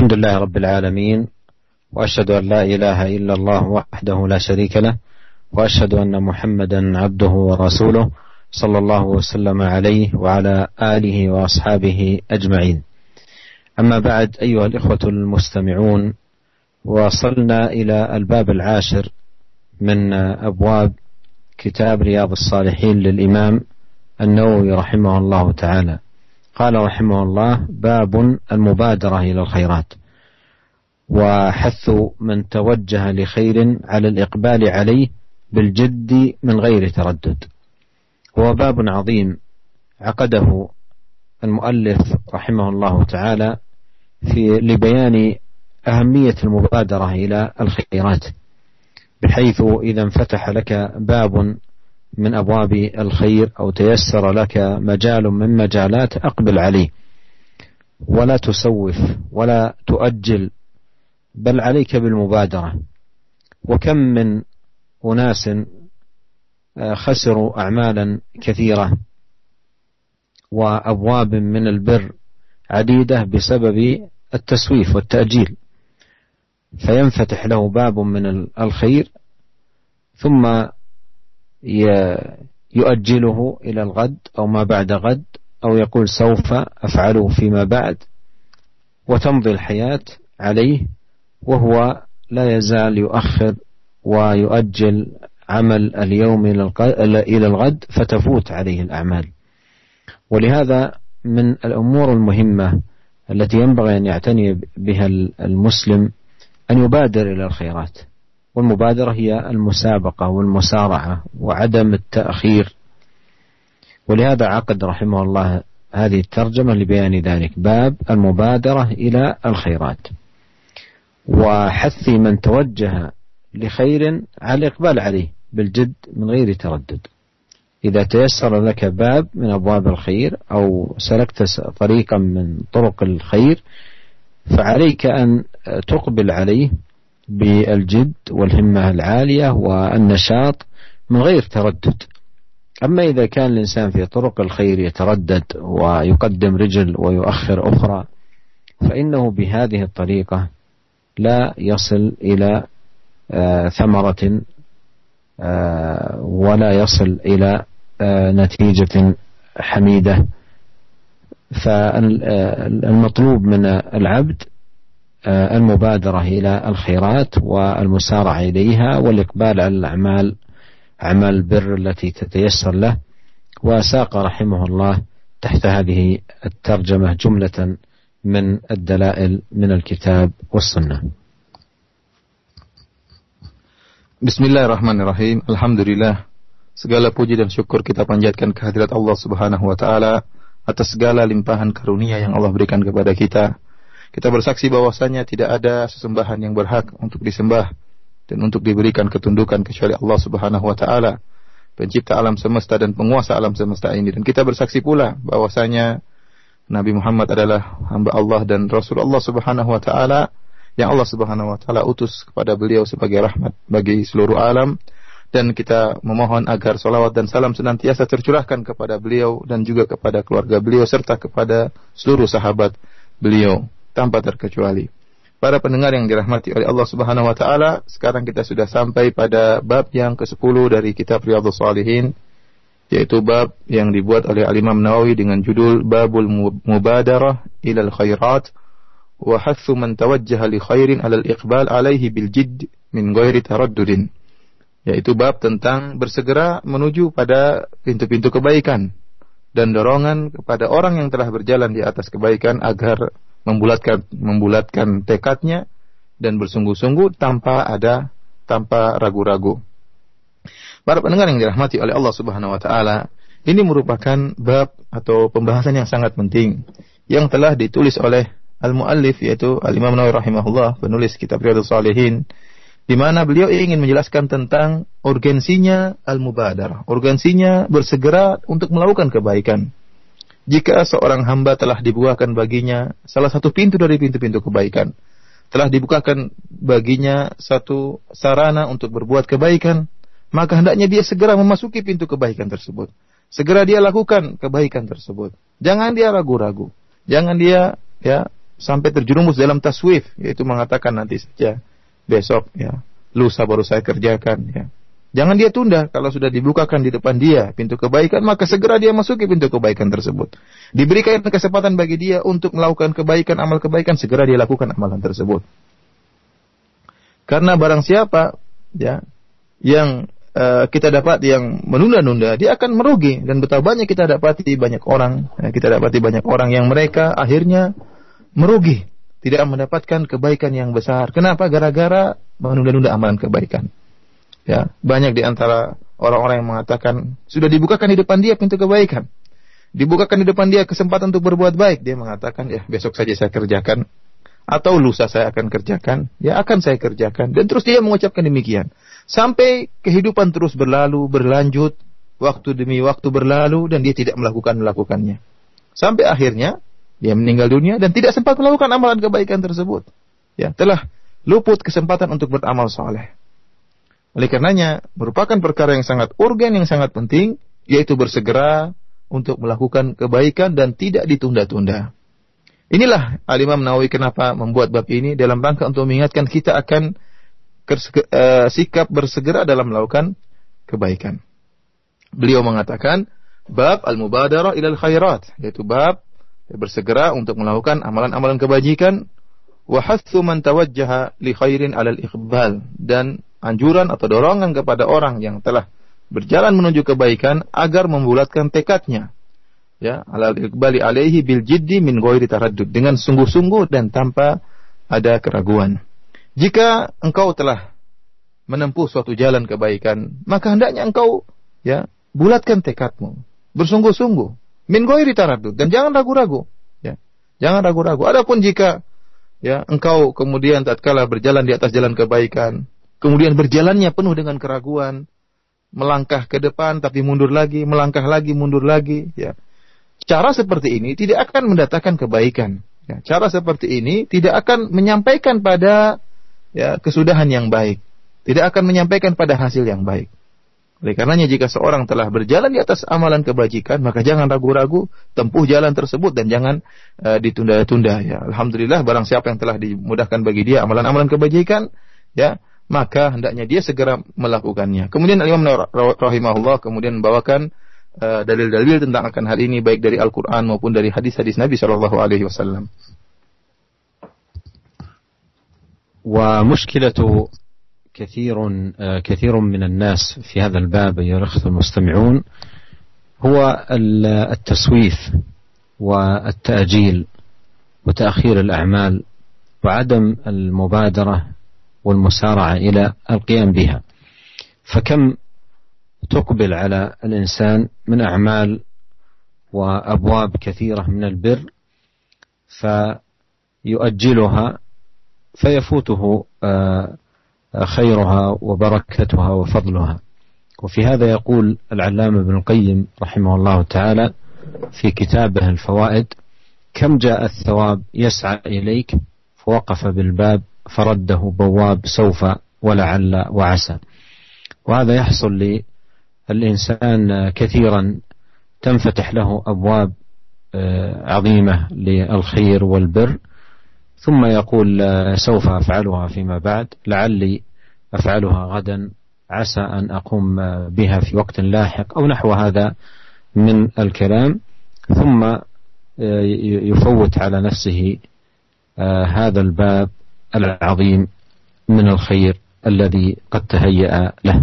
الحمد لله رب العالمين وأشهد أن لا إله إلا الله وحده لا شريك له وأشهد أن محمدا عبده ورسوله صلى الله وسلم عليه وعلى آله وأصحابه أجمعين. أما بعد أيها الإخوة المستمعون وصلنا إلى الباب العاشر من أبواب كتاب رياض الصالحين للإمام النووي رحمه الله تعالى. قال رحمه الله باب المبادرة إلى الخيرات. وحث من توجه لخير على الإقبال عليه بالجد من غير تردد. هو باب عظيم عقده المؤلف رحمه الله تعالى في لبيان أهمية المبادرة إلى الخيرات بحيث إذا انفتح لك باب من أبواب الخير أو تيسر لك مجال من مجالات أقبل عليه. ولا تسوف ولا تؤجل بل عليك بالمبادرة. وكم من أناس خسروا أعمالا كثيرة وأبواب من البر عديدة بسبب التسويف والتأجيل. فينفتح له باب من الخير ثم يؤجله إلى الغد أو ما بعد غد أو يقول سوف أفعله فيما بعد وتمضي الحياة عليه وهو لا يزال يؤخر ويؤجل عمل اليوم إلى الغد فتفوت عليه الأعمال. ولهذا من الأمور المهمة التي ينبغي أن يعتني بها المسلم أن يبادر إلى الخيرات. والمبادرة هي المسابقة والمسارعة وعدم التأخير. ولهذا عقد رحمه الله هذه الترجمة لبيان ذلك. باب المبادرة إلى الخيرات. وحث من توجه لخير على الإقبال عليه بالجد من غير تردد. إذا تيسر لك باب من أبواب الخير أو سلكت طريقا من طرق الخير فعليك أن تقبل عليه بالجد والهمة العالية والنشاط من غير تردد. أما إذا كان الإنسان في طرق الخير يتردد ويقدم رجل ويؤخر أخرى فإنه بهذه الطريقة لا يصل إلى آه، ثمرة آه، ولا يصل إلى آه، نتيجة حميدة. فالمطلوب من العبد آه، المبادرة إلى الخيرات والمسارعة إليها والإقبال على الأعمال أعمال البر التي تتيسر له. وساق رحمه الله تحت هذه الترجمة جملة من الدلائل من الكتاب والسنة. بسم الله الرحمن الرحيم الحمد لله segala puji dan syukur kita panjatkan kehadirat Allah الله سبحانه وتعالى atas segala limpahan karunia الله Allah berikan kepada. Kita bersaksi bahwasanya tidak ada sesembahan yang berhak untuk disembah dan untuk diberikan ketundukan kecuali Allah Subhanahu wa taala, pencipta alam semesta dan penguasa alam semesta ini. Dan kita bersaksi pula bahwasanya Nabi Muhammad adalah hamba Allah dan Rasul Allah Subhanahu wa taala yang Allah Subhanahu wa taala utus kepada beliau sebagai rahmat bagi seluruh alam dan kita memohon agar salawat dan salam senantiasa tercurahkan kepada beliau dan juga kepada keluarga beliau serta kepada seluruh sahabat beliau tanpa terkecuali. Para pendengar yang dirahmati oleh Allah Subhanahu wa taala, sekarang kita sudah sampai pada bab yang ke-10 dari kitab Riyadhus Shalihin yaitu bab yang dibuat oleh Al-Imam Nawawi dengan judul Babul Mubadarah ilal Khairat wa hathu man tawajjaha li khairin alal iqbal alaihi bil jidd min ghairi taraddudin yaitu bab tentang bersegera menuju pada pintu-pintu kebaikan dan dorongan kepada orang yang telah berjalan di atas kebaikan agar membulatkan membulatkan tekadnya dan bersungguh-sungguh tanpa ada tanpa ragu-ragu. Para pendengar yang dirahmati oleh Allah Subhanahu wa taala, ini merupakan bab atau pembahasan yang sangat penting yang telah ditulis oleh al-muallif yaitu al-Imam Nawawi rahimahullah penulis kitab Riyadhus Shalihin di mana beliau ingin menjelaskan tentang urgensinya al-mubadarah, urgensinya bersegera untuk melakukan kebaikan. Jika seorang hamba telah dibukakan baginya salah satu pintu dari pintu-pintu kebaikan, telah dibukakan baginya satu sarana untuk berbuat kebaikan, maka hendaknya dia segera memasuki pintu kebaikan tersebut. Segera dia lakukan kebaikan tersebut. Jangan dia ragu-ragu. Jangan dia ya sampai terjerumus dalam taswif yaitu mengatakan nanti saja besok ya lusa baru saya kerjakan ya Jangan dia tunda kalau sudah dibukakan di depan dia pintu kebaikan maka segera dia masuki pintu kebaikan tersebut. Diberikan kesempatan bagi dia untuk melakukan kebaikan amal kebaikan segera dia lakukan amalan tersebut. Karena barang siapa ya yang uh, kita dapat yang menunda-nunda dia akan merugi dan betapa banyak kita dapati banyak orang ya, kita dapati banyak orang yang mereka akhirnya merugi tidak mendapatkan kebaikan yang besar. Kenapa? Gara-gara menunda-nunda amalan kebaikan. Ya, banyak di antara orang-orang yang mengatakan sudah dibukakan di depan dia pintu kebaikan. Dibukakan di depan dia kesempatan untuk berbuat baik, dia mengatakan ya besok saja saya kerjakan atau lusa saya akan kerjakan, ya akan saya kerjakan dan terus dia mengucapkan demikian. Sampai kehidupan terus berlalu, berlanjut, waktu demi waktu berlalu dan dia tidak melakukan melakukannya. Sampai akhirnya dia meninggal dunia dan tidak sempat melakukan amalan kebaikan tersebut. Ya, telah luput kesempatan untuk beramal soleh. Oleh karenanya, merupakan perkara yang sangat urgen, yang sangat penting, yaitu bersegera untuk melakukan kebaikan dan tidak ditunda-tunda. Inilah Al-Imam Nawawi kenapa membuat bab ini dalam rangka untuk mengingatkan kita akan uh, sikap bersegera dalam melakukan kebaikan. Beliau mengatakan, bab al-mubadarah ilal khairat, yaitu bab bersegera untuk melakukan amalan-amalan kebajikan wa hathu man tawajjaha li khairin alal iqbal dan anjuran atau dorongan kepada orang yang telah berjalan menuju kebaikan agar membulatkan tekadnya. Ya alal alaihi bil jiddi min ghairi taraddud. Dengan sungguh-sungguh dan tanpa ada keraguan. Jika engkau telah menempuh suatu jalan kebaikan maka hendaknya engkau ya bulatkan tekadmu. Bersungguh-sungguh. Min ghairi taraddud. Dan jangan ragu-ragu ya. Jangan ragu-ragu. Adapun jika ya engkau kemudian tatkala berjalan di atas jalan kebaikan kemudian berjalannya penuh dengan keraguan, melangkah ke depan tapi mundur lagi, melangkah lagi, mundur lagi, ya. Cara seperti ini tidak akan mendatangkan kebaikan. Ya. Cara seperti ini tidak akan menyampaikan pada ya kesudahan yang baik, tidak akan menyampaikan pada hasil yang baik. Oleh karenanya jika seorang telah berjalan di atas amalan kebajikan, maka jangan ragu-ragu tempuh jalan tersebut dan jangan uh, ditunda-tunda ya. Alhamdulillah barang siapa yang telah dimudahkan bagi dia amalan-amalan kebajikan, ya, maka hendaknya dia segera melakukannya. Kemudian Imam rahimahullah kemudian membawakan uh, dalil-dalil uh, tentang akan hal ini baik dari Al-Qur'an maupun dari hadis-hadis Nabi sallallahu alaihi wasallam. ومشكلة كثير كثير من الناس في هذا الباب أيها الأخوة المستمعون هو التسويف والتأجيل وتأخير الأعمال وعدم المبادرة والمسارعة إلى القيام بها. فكم تقبل على الإنسان من أعمال وأبواب كثيرة من البر فيؤجلها فيفوته آه، خيرها وبركتها وفضلها. وفي هذا يقول العلامة ابن القيم رحمه الله تعالى في كتابه الفوائد كم جاء الثواب يسعى إليك؟ فوقف بالباب فرده بواب سوف ولعل وعسى. وهذا يحصل للإنسان كثيرا تنفتح له أبواب آه، عظيمة للخير والبر ثم يقول آه، سوف أفعلها فيما بعد لعلي أفعلها غدا عسى أن أقوم بها في وقت لاحق. أو نحو هذا من الكلام. ثم آه، يفوت على نفسه هذا الباب العظيم من الخير الذي قد تهيأ له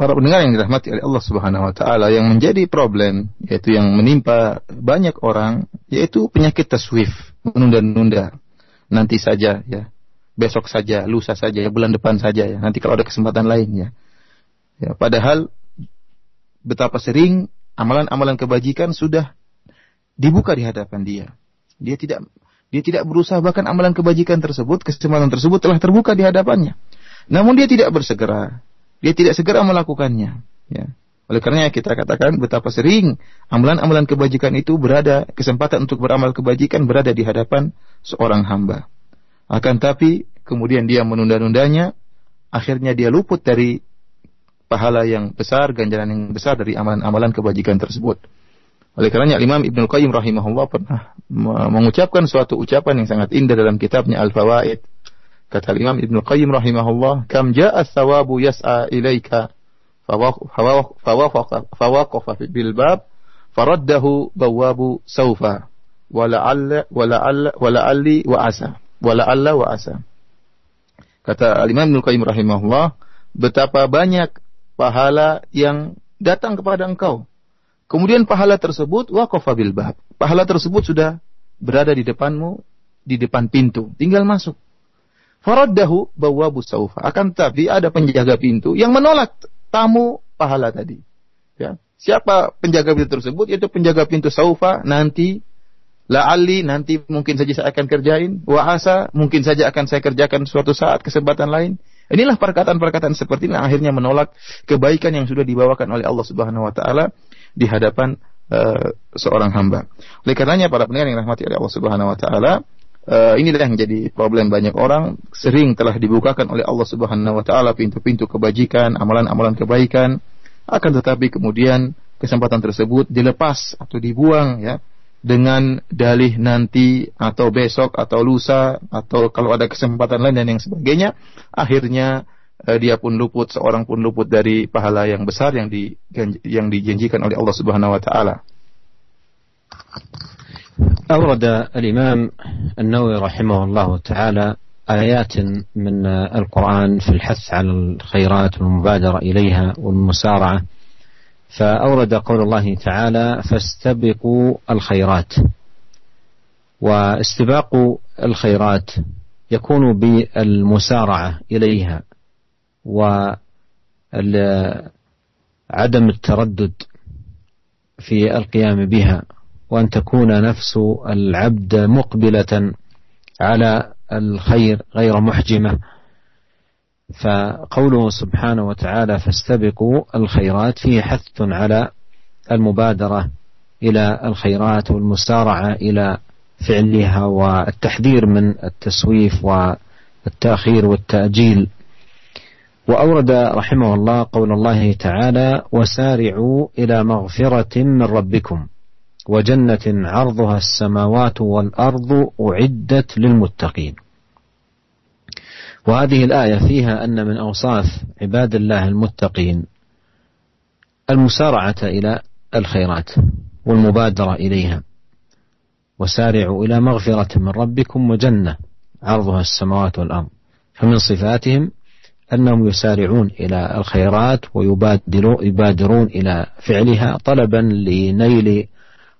Para pendengar yang dirahmati oleh Allah Subhanahu wa taala yang menjadi problem yaitu yang menimpa banyak orang yaitu penyakit taswif, menunda-nunda. Nanti saja ya. Besok saja, lusa saja ya, bulan depan saja ya. Nanti kalau ada kesempatan lain ya. Ya, padahal betapa sering amalan-amalan kebajikan sudah dibuka di hadapan dia. Dia tidak dia tidak berusaha bahkan amalan kebajikan tersebut, kesempatan tersebut telah terbuka di hadapannya. Namun dia tidak bersegera. Dia tidak segera melakukannya. Ya. Oleh karenanya kita katakan betapa sering amalan-amalan kebajikan itu berada, kesempatan untuk beramal kebajikan berada di hadapan seorang hamba. Akan tapi kemudian dia menunda-nundanya, akhirnya dia luput dari pahala yang besar, ganjaran yang besar dari amalan-amalan kebajikan tersebut. Oleh karenanya Imam Ibnu Qayyim rahimahullah pernah mengucapkan suatu ucapan yang sangat indah dalam kitabnya Al-Fawaid. Kata Imam Ibnu Qayyim rahimahullah, "Kam ja'a thawabu yas'a ilaika fawaqafa bil bab faraddahu bawabu saufa wala'alla wala'alla wala'alli wa asa wala'alla wa asa." Kata Imam Ibnu Qayyim rahimahullah, betapa banyak pahala yang datang kepada engkau Kemudian pahala tersebut waqafa bil bab. Pahala tersebut sudah berada di depanmu, di depan pintu, tinggal masuk. Faraddahu bawabu saufa. Akan tetapi ada penjaga pintu yang menolak tamu pahala tadi. Ya. Siapa penjaga pintu tersebut? Yaitu penjaga pintu saufa nanti La'ali nanti mungkin saja saya akan kerjain. Wa asa mungkin saja akan saya kerjakan suatu saat kesempatan lain. Inilah perkataan-perkataan seperti ini akhirnya menolak kebaikan yang sudah dibawakan oleh Allah Subhanahu wa taala di hadapan uh, seorang hamba. Oleh karenanya para pendengar yang rahmati oleh Allah Subhanahu wa taala, uh, inilah yang menjadi problem banyak orang sering telah dibukakan oleh Allah Subhanahu wa taala pintu-pintu kebajikan, amalan-amalan kebaikan, akan tetapi kemudian kesempatan tersebut dilepas atau dibuang ya dengan dalih nanti atau besok atau lusa atau kalau ada kesempatan lain dan yang sebagainya akhirnya dia pun luput, seorang pun luput dari pahala yang besar yang di yang dijanjikan oleh Allah Subhanahu wa taala. أورد الإمام النووي رحمه الله تعالى آيات من القرآن في الحث على الخيرات والمبادرة إليها والمسارعة. فأورد قول الله تعالى فاستبقوا الخيرات. واستباق الخيرات يكون بالمسارعة إليها. وعدم التردد في القيام بها وأن تكون نفس العبد مقبلة على الخير غير محجمة. فقوله سبحانه وتعالى فاستبقوا الخيرات فيه حث على المبادرة إلى الخيرات والمسارعة إلى فعلها والتحذير من التسويف والتأخير والتأجيل وأورد رحمه الله قول الله تعالى وسارعوا إلى مغفرة من ربكم وجنة عرضها السماوات والأرض أعدت للمتقين. وهذه الآية فيها أن من أوصاف عباد الله المتقين المسارعة إلى الخيرات والمبادرة إليها. وسارعوا إلى مغفرة من ربكم وجنة عرضها السماوات والأرض. فمن صفاتهم أنهم يسارعون إلى الخيرات ويبادرون إلى فعلها طلبا لنيل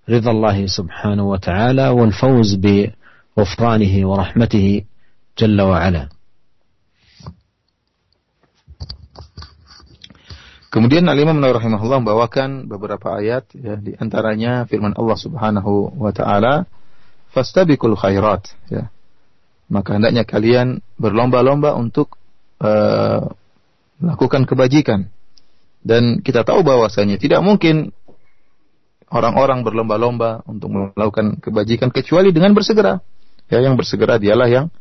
رضا الله سبحانه وتعالى والفوز بغفرانه ورحمته جل وعلا Kemudian Al-Imam Nawawi rahimahullah membawakan beberapa ayat ya di antaranya firman Allah Subhanahu wa taala fastabiqul khairat ya. Maka hendaknya kalian berlomba-lomba untuk uh, melakukan kebajikan. Dan kita tahu bahwasanya tidak mungkin orang-orang berlomba-lomba untuk melakukan kebajikan kecuali dengan bersegera. Ya, yang bersegera dialah yang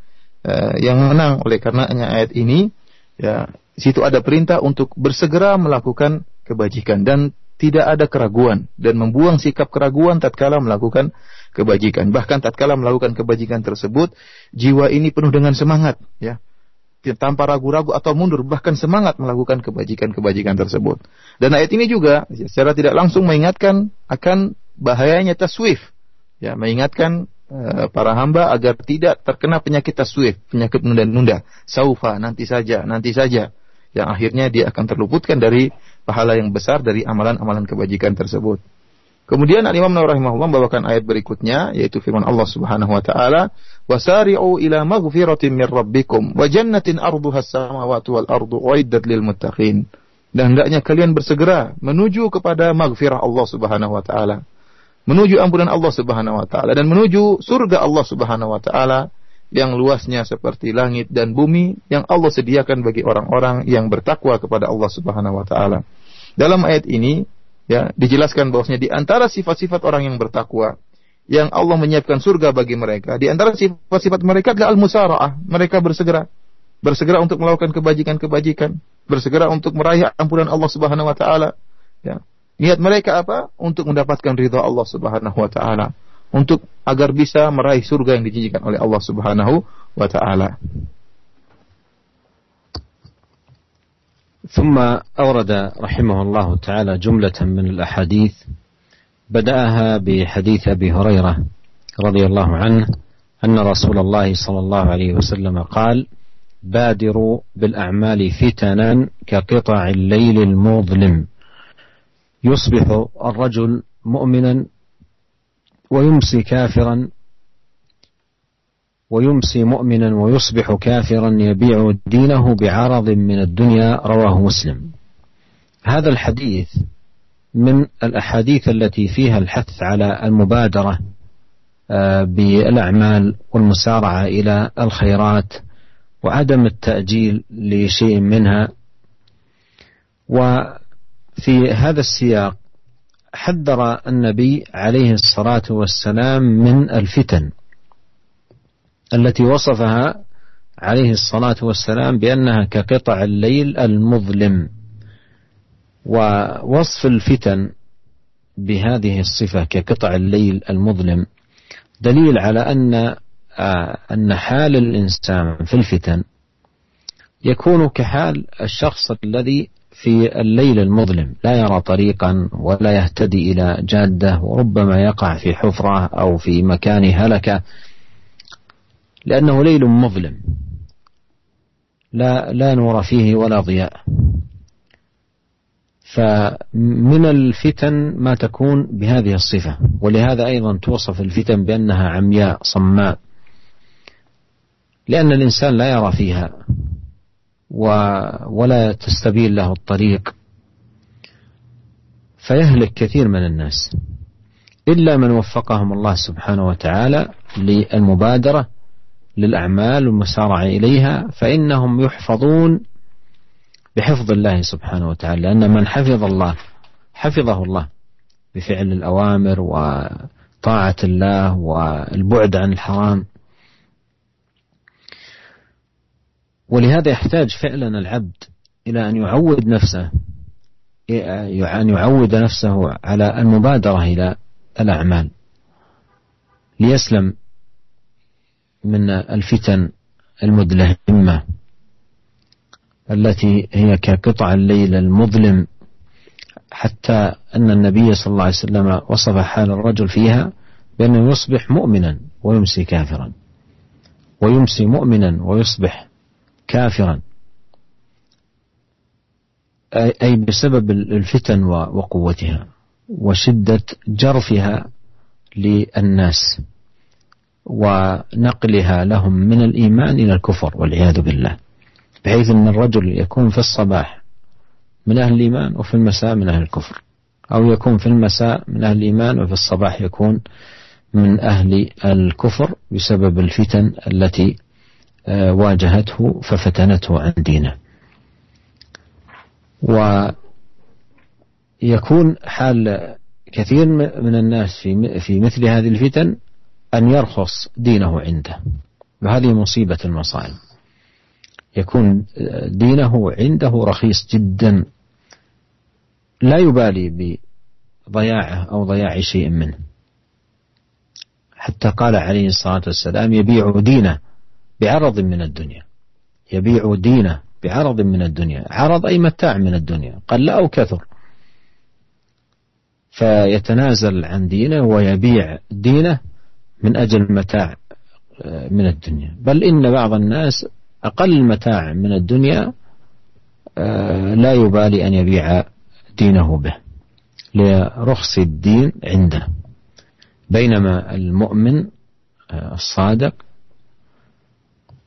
uh, yang menang. Oleh karenanya ayat ini ya situ ada perintah untuk bersegera melakukan kebajikan dan tidak ada keraguan dan membuang sikap keraguan tatkala melakukan kebajikan. Bahkan tatkala melakukan kebajikan tersebut, jiwa ini penuh dengan semangat, ya tanpa ragu-ragu atau mundur bahkan semangat melakukan kebajikan-kebajikan tersebut. Dan ayat ini juga secara tidak langsung mengingatkan akan bahayanya taswif. Ya, mengingatkan uh, para hamba agar tidak terkena penyakit taswif, penyakit menunda-nunda. Saufa nanti saja, nanti saja. Yang akhirnya dia akan terluputkan dari pahala yang besar dari amalan-amalan kebajikan tersebut. Kemudian Al-Imam Nawawi rahimahullah membawakan ayat berikutnya yaitu firman Allah Subhanahu wa taala, "Wasari'u ila maghfiratin min rabbikum wa jannatin arduha as-samawati wal ardu uiddat lil muttaqin." Dan hendaknya kalian bersegera menuju kepada maghfirah Allah Subhanahu wa taala. Menuju ampunan Allah Subhanahu wa taala dan menuju surga Allah Subhanahu wa taala yang luasnya seperti langit dan bumi yang Allah sediakan bagi orang-orang yang bertakwa kepada Allah Subhanahu wa taala. Dalam ayat ini ya dijelaskan bahwasanya di antara sifat-sifat orang yang bertakwa yang Allah menyiapkan surga bagi mereka di antara sifat-sifat mereka adalah al-musaraah mereka bersegera bersegera untuk melakukan kebajikan-kebajikan bersegera untuk meraih ampunan Allah Subhanahu wa taala ya Niat mereka apa? Untuk mendapatkan ridha Allah Subhanahu wa taala, untuk agar bisa meraih surga yang dijanjikan oleh Allah Subhanahu wa taala. ثم أورد رحمه الله تعالى جملة من الأحاديث بدأها بحديث أبي هريرة رضي الله عنه أن رسول الله صلى الله عليه وسلم قال: بادروا بالأعمال فتنا كقطع الليل المظلم. يصبح الرجل مؤمنا ويمسي كافرا ويمسي مؤمنا ويصبح كافرا يبيع دينه بعرض من الدنيا رواه مسلم. هذا الحديث من الأحاديث التي فيها الحث على المبادرة آه، بالأعمال والمسارعة إلى الخيرات وعدم التأجيل لشيء منها. وفي هذا السياق حذر النبي عليه الصلاة والسلام من الفتن. التي وصفها عليه الصلاة والسلام بأنها كقطع الليل المظلم. ووصف الفتن بهذه الصفة كقطع الليل المظلم دليل على أن آه، أن حال الإنسان في الفتن يكون كحال الشخص الذي في الليل المظلم. لا يرى طريقا ولا يهتدي إلى جادة وربما يقع في حفرة أو في مكان هلكة. لأنه ليل مظلم. لا لا نور فيه ولا ضياء. فمن الفتن ما تكون بهذه الصفة ولهذا أيضا توصف الفتن بأنها عمياء صماء. لأن الإنسان لا يرى فيها ولا تستبين له الطريق. فيهلك كثير من الناس. إلا من وفقهم الله سبحانه وتعالى للمبادرة للأعمال والمسارعة إليها فإنهم يحفظون بحفظ الله سبحانه وتعالى لأن من حفظ الله حفظه الله بفعل الأوامر وطاعة الله والبعد عن الحرام. ولهذا يحتاج فعلا العبد إلى أن يعود نفسه أن يعود نفسه على المبادرة إلى الأعمال. ليسلم من الفتن المدلهمة التي هي كقطع الليل المظلم حتى أن النبي صلى الله عليه وسلم وصف حال الرجل فيها بأنه يصبح مؤمنا ويمسي كافرا ويمسي مؤمنا ويصبح كافرا. أي بسبب الفتن وقوتها وشدة جرفها للناس. ونقلها لهم من الإيمان إلى الكفر والعياذ بالله. بحيث أن الرجل يكون في الصباح من أهل الإيمان وفي المساء من أهل الكفر. أو يكون في المساء من أهل الإيمان وفي الصباح يكون من أهل الكفر بسبب الفتن التي آه، واجهته ففتنته عن دينه. ويكون حال كثير من الناس في في مثل هذه الفتن أن يرخص دينه عنده. وهذه مصيبة المصائب. يكون دينه عنده رخيص جدا. لا يبالي بضياعه أو ضياع شيء منه. حتى قال عليه الصلاة والسلام يبيع دينه بعرض من الدنيا. يبيع دينه بعرض من الدنيا. عرض أي متاع من الدنيا. قل أو كثر. فيتنازل عن دينه ويبيع دينه من أجل متاع آه، من الدنيا. بل إن بعض الناس أقل متاع من الدنيا آه، لا يبالي أن يبيع دينه به لرخص الدين عنده. بينما المؤمن آه، الصادق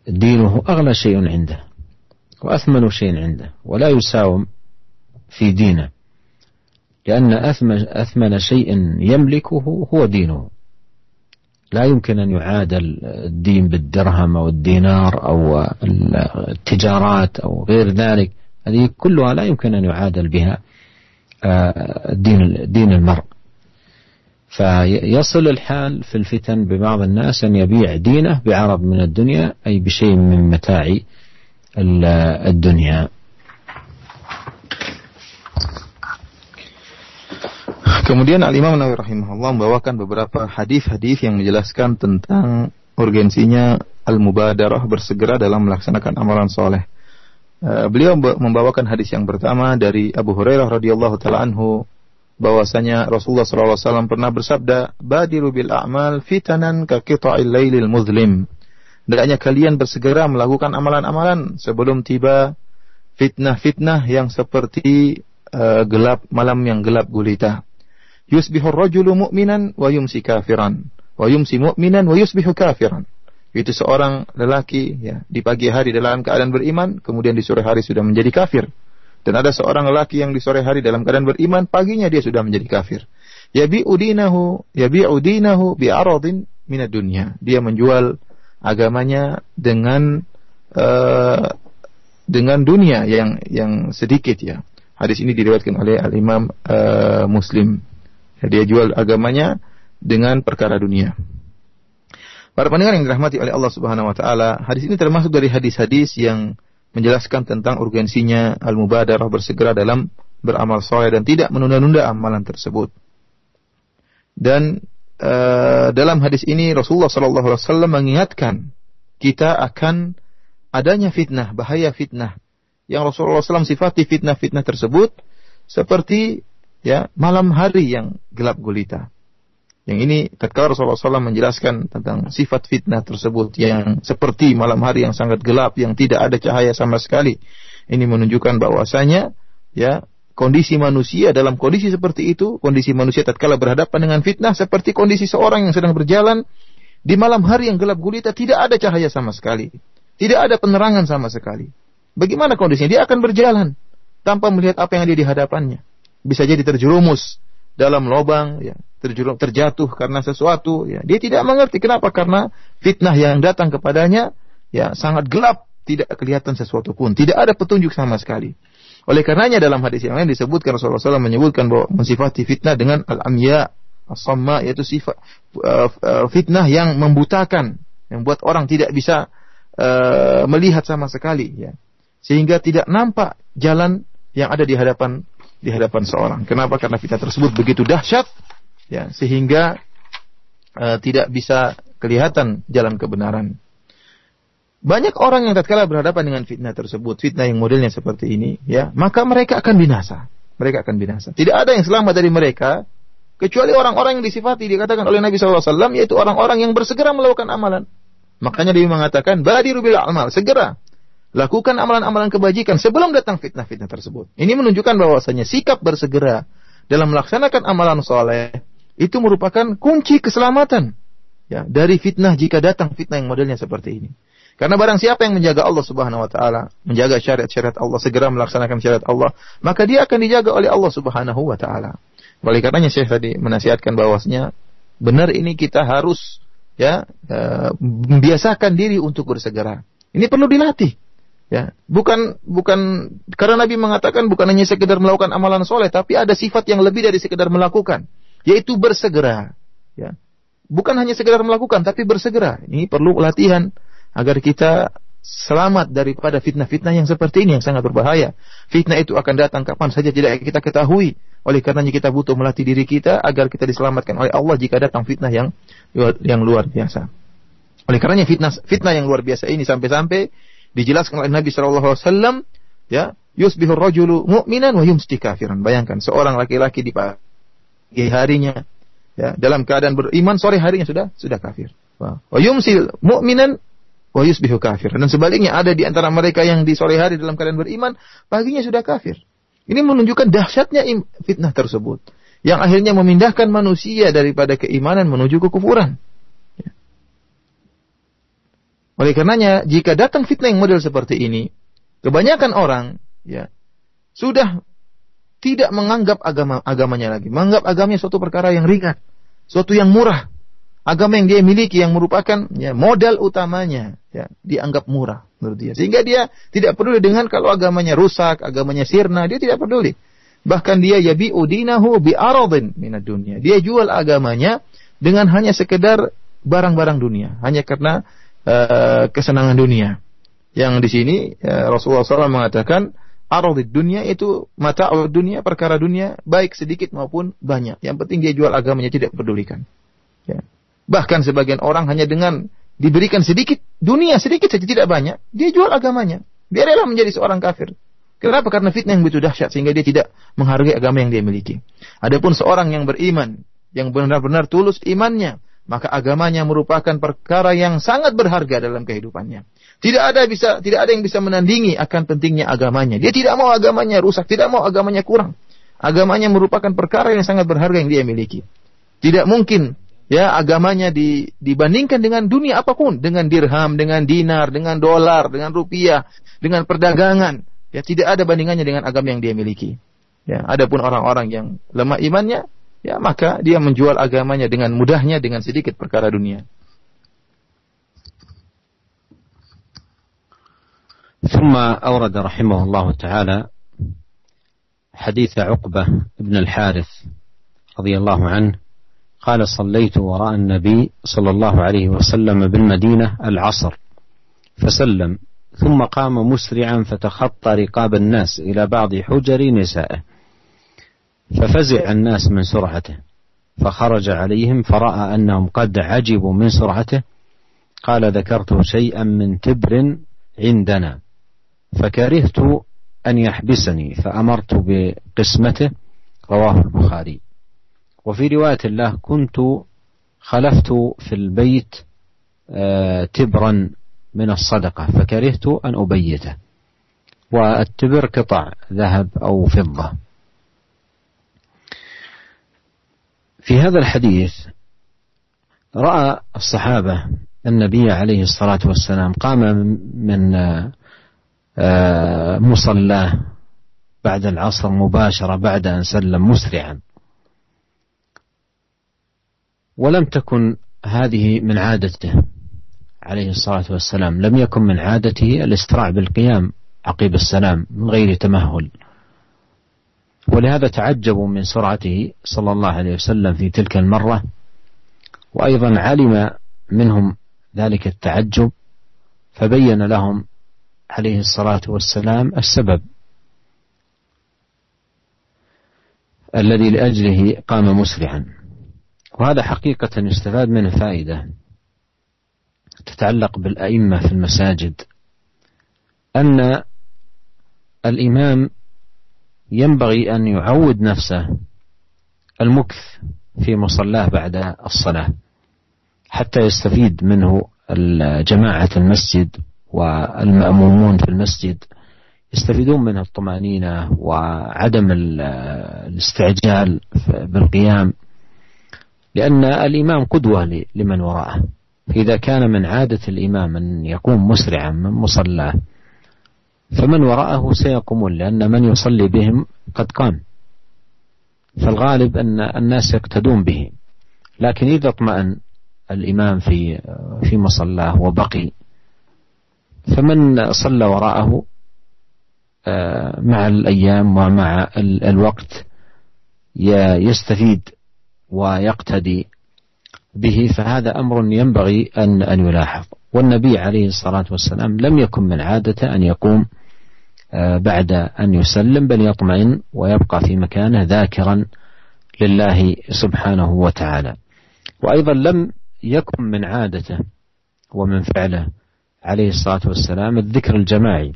دينه أغلى شيء عنده وأثمن شيء عنده ولا يساوم في دينه لأن أثمن شيء يملكه هو دينه. لا يمكن أن يعادل الدين بالدرهم أو الدينار أو التجارات أو غير ذلك. هذه كلها لا يمكن أن يعادل بها آه، دين دين المرء. فيصل الحال في الفتن ببعض الناس أن يبيع دينه بعرض من الدنيا أي بشيء من متاع الدنيا. Kemudian Al Imam Nawawi rahimahullah membawakan beberapa hadis-hadis yang menjelaskan tentang urgensinya al-mubadarah bersegera dalam melaksanakan amalan soleh. Uh, beliau membawakan hadis yang pertama dari Abu Hurairah radhiyallahu taala anhu bahwasanya Rasulullah SAW pernah bersabda, "Badiru bil a'mal fitanan ka qita'il lailil muzlim." Hendaknya kalian bersegera melakukan amalan-amalan sebelum tiba fitnah-fitnah yang seperti uh, gelap malam yang gelap gulita. Yusbihu rajulu mu'minan wa yumsi kafiran, wa yumsi mu'minan wa yusbihu kafiran. Itu seorang lelaki ya di pagi hari dalam keadaan beriman, kemudian di sore hari sudah menjadi kafir. Dan ada seorang lelaki yang di sore hari dalam keadaan beriman, paginya dia sudah menjadi kafir. Yabi'u dinahu, yabi'u dinahu bi'aradin minad dunya. Dia menjual agamanya dengan uh, dengan dunia yang yang sedikit ya. Hadis ini diriwayatkan oleh Al Imam uh, Muslim. Dia jual agamanya dengan perkara dunia. Para pendengar yang dirahmati oleh Allah Subhanahu wa taala, hadis ini termasuk dari hadis-hadis yang menjelaskan tentang urgensinya al-mubadarah bersegera dalam beramal soleh dan tidak menunda-nunda amalan tersebut. Dan uh, dalam hadis ini Rasulullah sallallahu alaihi wasallam mengingatkan kita akan adanya fitnah, bahaya fitnah. Yang Rasulullah SAW sifati fitnah-fitnah tersebut seperti ya malam hari yang gelap gulita. Yang ini tatkala Rasulullah SAW menjelaskan tentang sifat fitnah tersebut yang seperti malam hari yang sangat gelap yang tidak ada cahaya sama sekali. Ini menunjukkan bahwasanya ya kondisi manusia dalam kondisi seperti itu, kondisi manusia tatkala berhadapan dengan fitnah seperti kondisi seorang yang sedang berjalan di malam hari yang gelap gulita tidak ada cahaya sama sekali. Tidak ada penerangan sama sekali. Bagaimana kondisinya? Dia akan berjalan tanpa melihat apa yang ada di hadapannya. Bisa jadi terjerumus dalam lubang, ya, terjerum, terjatuh karena sesuatu. Ya. Dia tidak mengerti kenapa karena fitnah yang datang kepadanya ya sangat gelap, tidak kelihatan sesuatu pun, tidak ada petunjuk sama sekali. Oleh karenanya dalam hadis yang lain disebutkan Rasulullah SAW menyebutkan bahwa mensifati fitnah dengan al-amya, as-samma yaitu sifat uh, uh, fitnah yang membutakan, yang buat orang tidak bisa uh, melihat sama sekali ya sehingga tidak nampak jalan yang ada di hadapan di hadapan seorang. Kenapa? Karena fitnah tersebut begitu dahsyat ya sehingga uh, tidak bisa kelihatan jalan kebenaran. Banyak orang yang tatkala berhadapan dengan fitnah tersebut, fitnah yang modelnya seperti ini, ya, maka mereka akan binasa. Mereka akan binasa. Tidak ada yang selamat dari mereka kecuali orang-orang yang disifati dikatakan oleh Nabi SAW yaitu orang-orang yang bersegera melakukan amalan. Makanya dia mengatakan, badiru bil amal, segera lakukan amalan-amalan kebajikan sebelum datang fitnah-fitnah tersebut. Ini menunjukkan bahwasanya sikap bersegera dalam melaksanakan amalan soleh itu merupakan kunci keselamatan ya dari fitnah jika datang fitnah yang modelnya seperti ini. Karena barang siapa yang menjaga Allah Subhanahu wa taala, menjaga syariat-syariat Allah, segera melaksanakan syariat Allah, maka dia akan dijaga oleh Allah Subhanahu wa taala. Oleh karenanya Syekh tadi menasihatkan bahwasanya benar ini kita harus ya e, membiasakan diri untuk bersegera. Ini perlu dilatih. Ya, bukan bukan karena Nabi mengatakan bukan hanya sekedar melakukan amalan soleh, tapi ada sifat yang lebih dari sekedar melakukan, yaitu bersegera. Ya, bukan hanya sekedar melakukan, tapi bersegera. Ini perlu latihan agar kita selamat daripada fitnah-fitnah yang seperti ini yang sangat berbahaya. Fitnah itu akan datang kapan saja tidak kita ketahui. Oleh karenanya kita butuh melatih diri kita agar kita diselamatkan oleh Allah jika datang fitnah yang yang luar biasa. Oleh karenanya fitnah fitnah yang luar biasa ini sampai-sampai dijelaskan oleh Nabi Shallallahu Alaihi Wasallam ya yusbihu rajulu mu'minan wa yumsti kafiran. Bayangkan seorang laki-laki di pagi harinya ya dalam keadaan beriman sore harinya sudah sudah kafir. Wa yumsi mu'minan wa yusbihu kafir. Dan sebaliknya ada di antara mereka yang di sore hari dalam keadaan beriman paginya sudah kafir. Ini menunjukkan dahsyatnya fitnah tersebut yang akhirnya memindahkan manusia daripada keimanan menuju kekufuran. Ya. Oleh karenanya, jika datang fitnah yang model seperti ini, kebanyakan orang ya sudah tidak menganggap agama agamanya lagi, menganggap agamanya suatu perkara yang ringan, suatu yang murah. Agama yang dia miliki yang merupakan ya, modal utamanya ya, dianggap murah menurut dia. Sehingga dia tidak peduli dengan kalau agamanya rusak, agamanya sirna, dia tidak peduli. Bahkan dia yabi udinahu bi aradin minad dunia. Dia jual agamanya dengan hanya sekedar barang-barang dunia, hanya karena uh, kesenangan dunia. Yang di sini uh, Rasulullah SAW mengatakan aradid dunia itu mata dunia perkara dunia baik sedikit maupun banyak. Yang penting dia jual agamanya tidak pedulikan. Ya. Bahkan sebagian orang hanya dengan diberikan sedikit dunia sedikit saja tidak banyak, dia jual agamanya. Dia menjadi seorang kafir. Kenapa? Karena fitnah yang begitu dahsyat sehingga dia tidak menghargai agama yang dia miliki. Adapun seorang yang beriman, yang benar-benar tulus imannya, maka agamanya merupakan perkara yang sangat berharga dalam kehidupannya. Tidak ada bisa tidak ada yang bisa menandingi akan pentingnya agamanya. Dia tidak mau agamanya rusak, tidak mau agamanya kurang. Agamanya merupakan perkara yang sangat berharga yang dia miliki. Tidak mungkin ya agamanya di, dibandingkan dengan dunia apa pun, dengan dirham, dengan dinar, dengan dolar, dengan rupiah, dengan perdagangan. Ya tidak ada bandingannya dengan agama yang dia miliki. Ya, adapun orang-orang yang lemah imannya, ya maka dia menjual agamanya dengan mudahnya dengan sedikit perkara dunia. ثم أورد رحمه الله تعالى حديث عقبة بن الحارث رضي الله عنه قال صليت وراء النبي صلى الله عليه وسلم بالمدينة العصر فسلم ثم قام مسرعا فتخطى رقاب الناس إلى بعض حجر نسائه ففزع الناس من سرعته. فخرج عليهم فرأى أنهم قد عجبوا من سرعته. قال ذكرت شيئا من تبر عندنا. فكرهت أن يحبسني فأمرت بقسمته. رواه البخاري. وفي رواية له كنت خلفت في البيت آه، تبرا من الصدقة فكرهت أن أبيته. والتبر قطع ذهب أو فضة. في هذا الحديث رأى الصحابة النبي عليه الصلاة والسلام قام من آه، مصلاه بعد العصر مباشرة بعد أن سلم مسرعا. ولم تكن هذه من عادته عليه الصلاة والسلام. لم يكن من عادته الاستراع بالقيام عقيب السلام من غير تمهل. ولهذا تعجبوا من سرعته صلى الله عليه وسلم في تلك المرة وأيضا علم منهم ذلك التعجب فبين لهم عليه الصلاة والسلام السبب الذي لأجله قام مسرعا. وهذا حقيقة يستفاد منه فائدة تتعلق بالأئمة في المساجد أن الإمام ينبغي أن يعود نفسه المكث في مصلاه بعد الصلاة حتى يستفيد منه جماعة المسجد والمأمومون في المسجد يستفيدون من الطمأنينة وعدم الاستعجال بالقيام لأن الإمام قدوة لمن وراءه. فإذا كان من عادة الإمام أن يقوم مسرعا من مصلاه فمن وراءه سيقومون لأن من يصلي بهم قد قام. فالغالب أن الناس يقتدون به. لكن إذا اطمأن الإمام في في مصلاه وبقي فمن صلى وراءه آه، مع الأيام ومع الوقت يستفيد ويقتدي به فهذا أمر ينبغي أن أن يلاحظ. والنبي عليه الصلاة والسلام لم يكن من عادته أن يقوم آه، بعد أن يسلم بل يطمئن ويبقى في مكانه ذاكرا لله سبحانه وتعالى. وأيضا لم يكن من عادته ومن فعله عليه الصلاة والسلام الذكر الجماعي.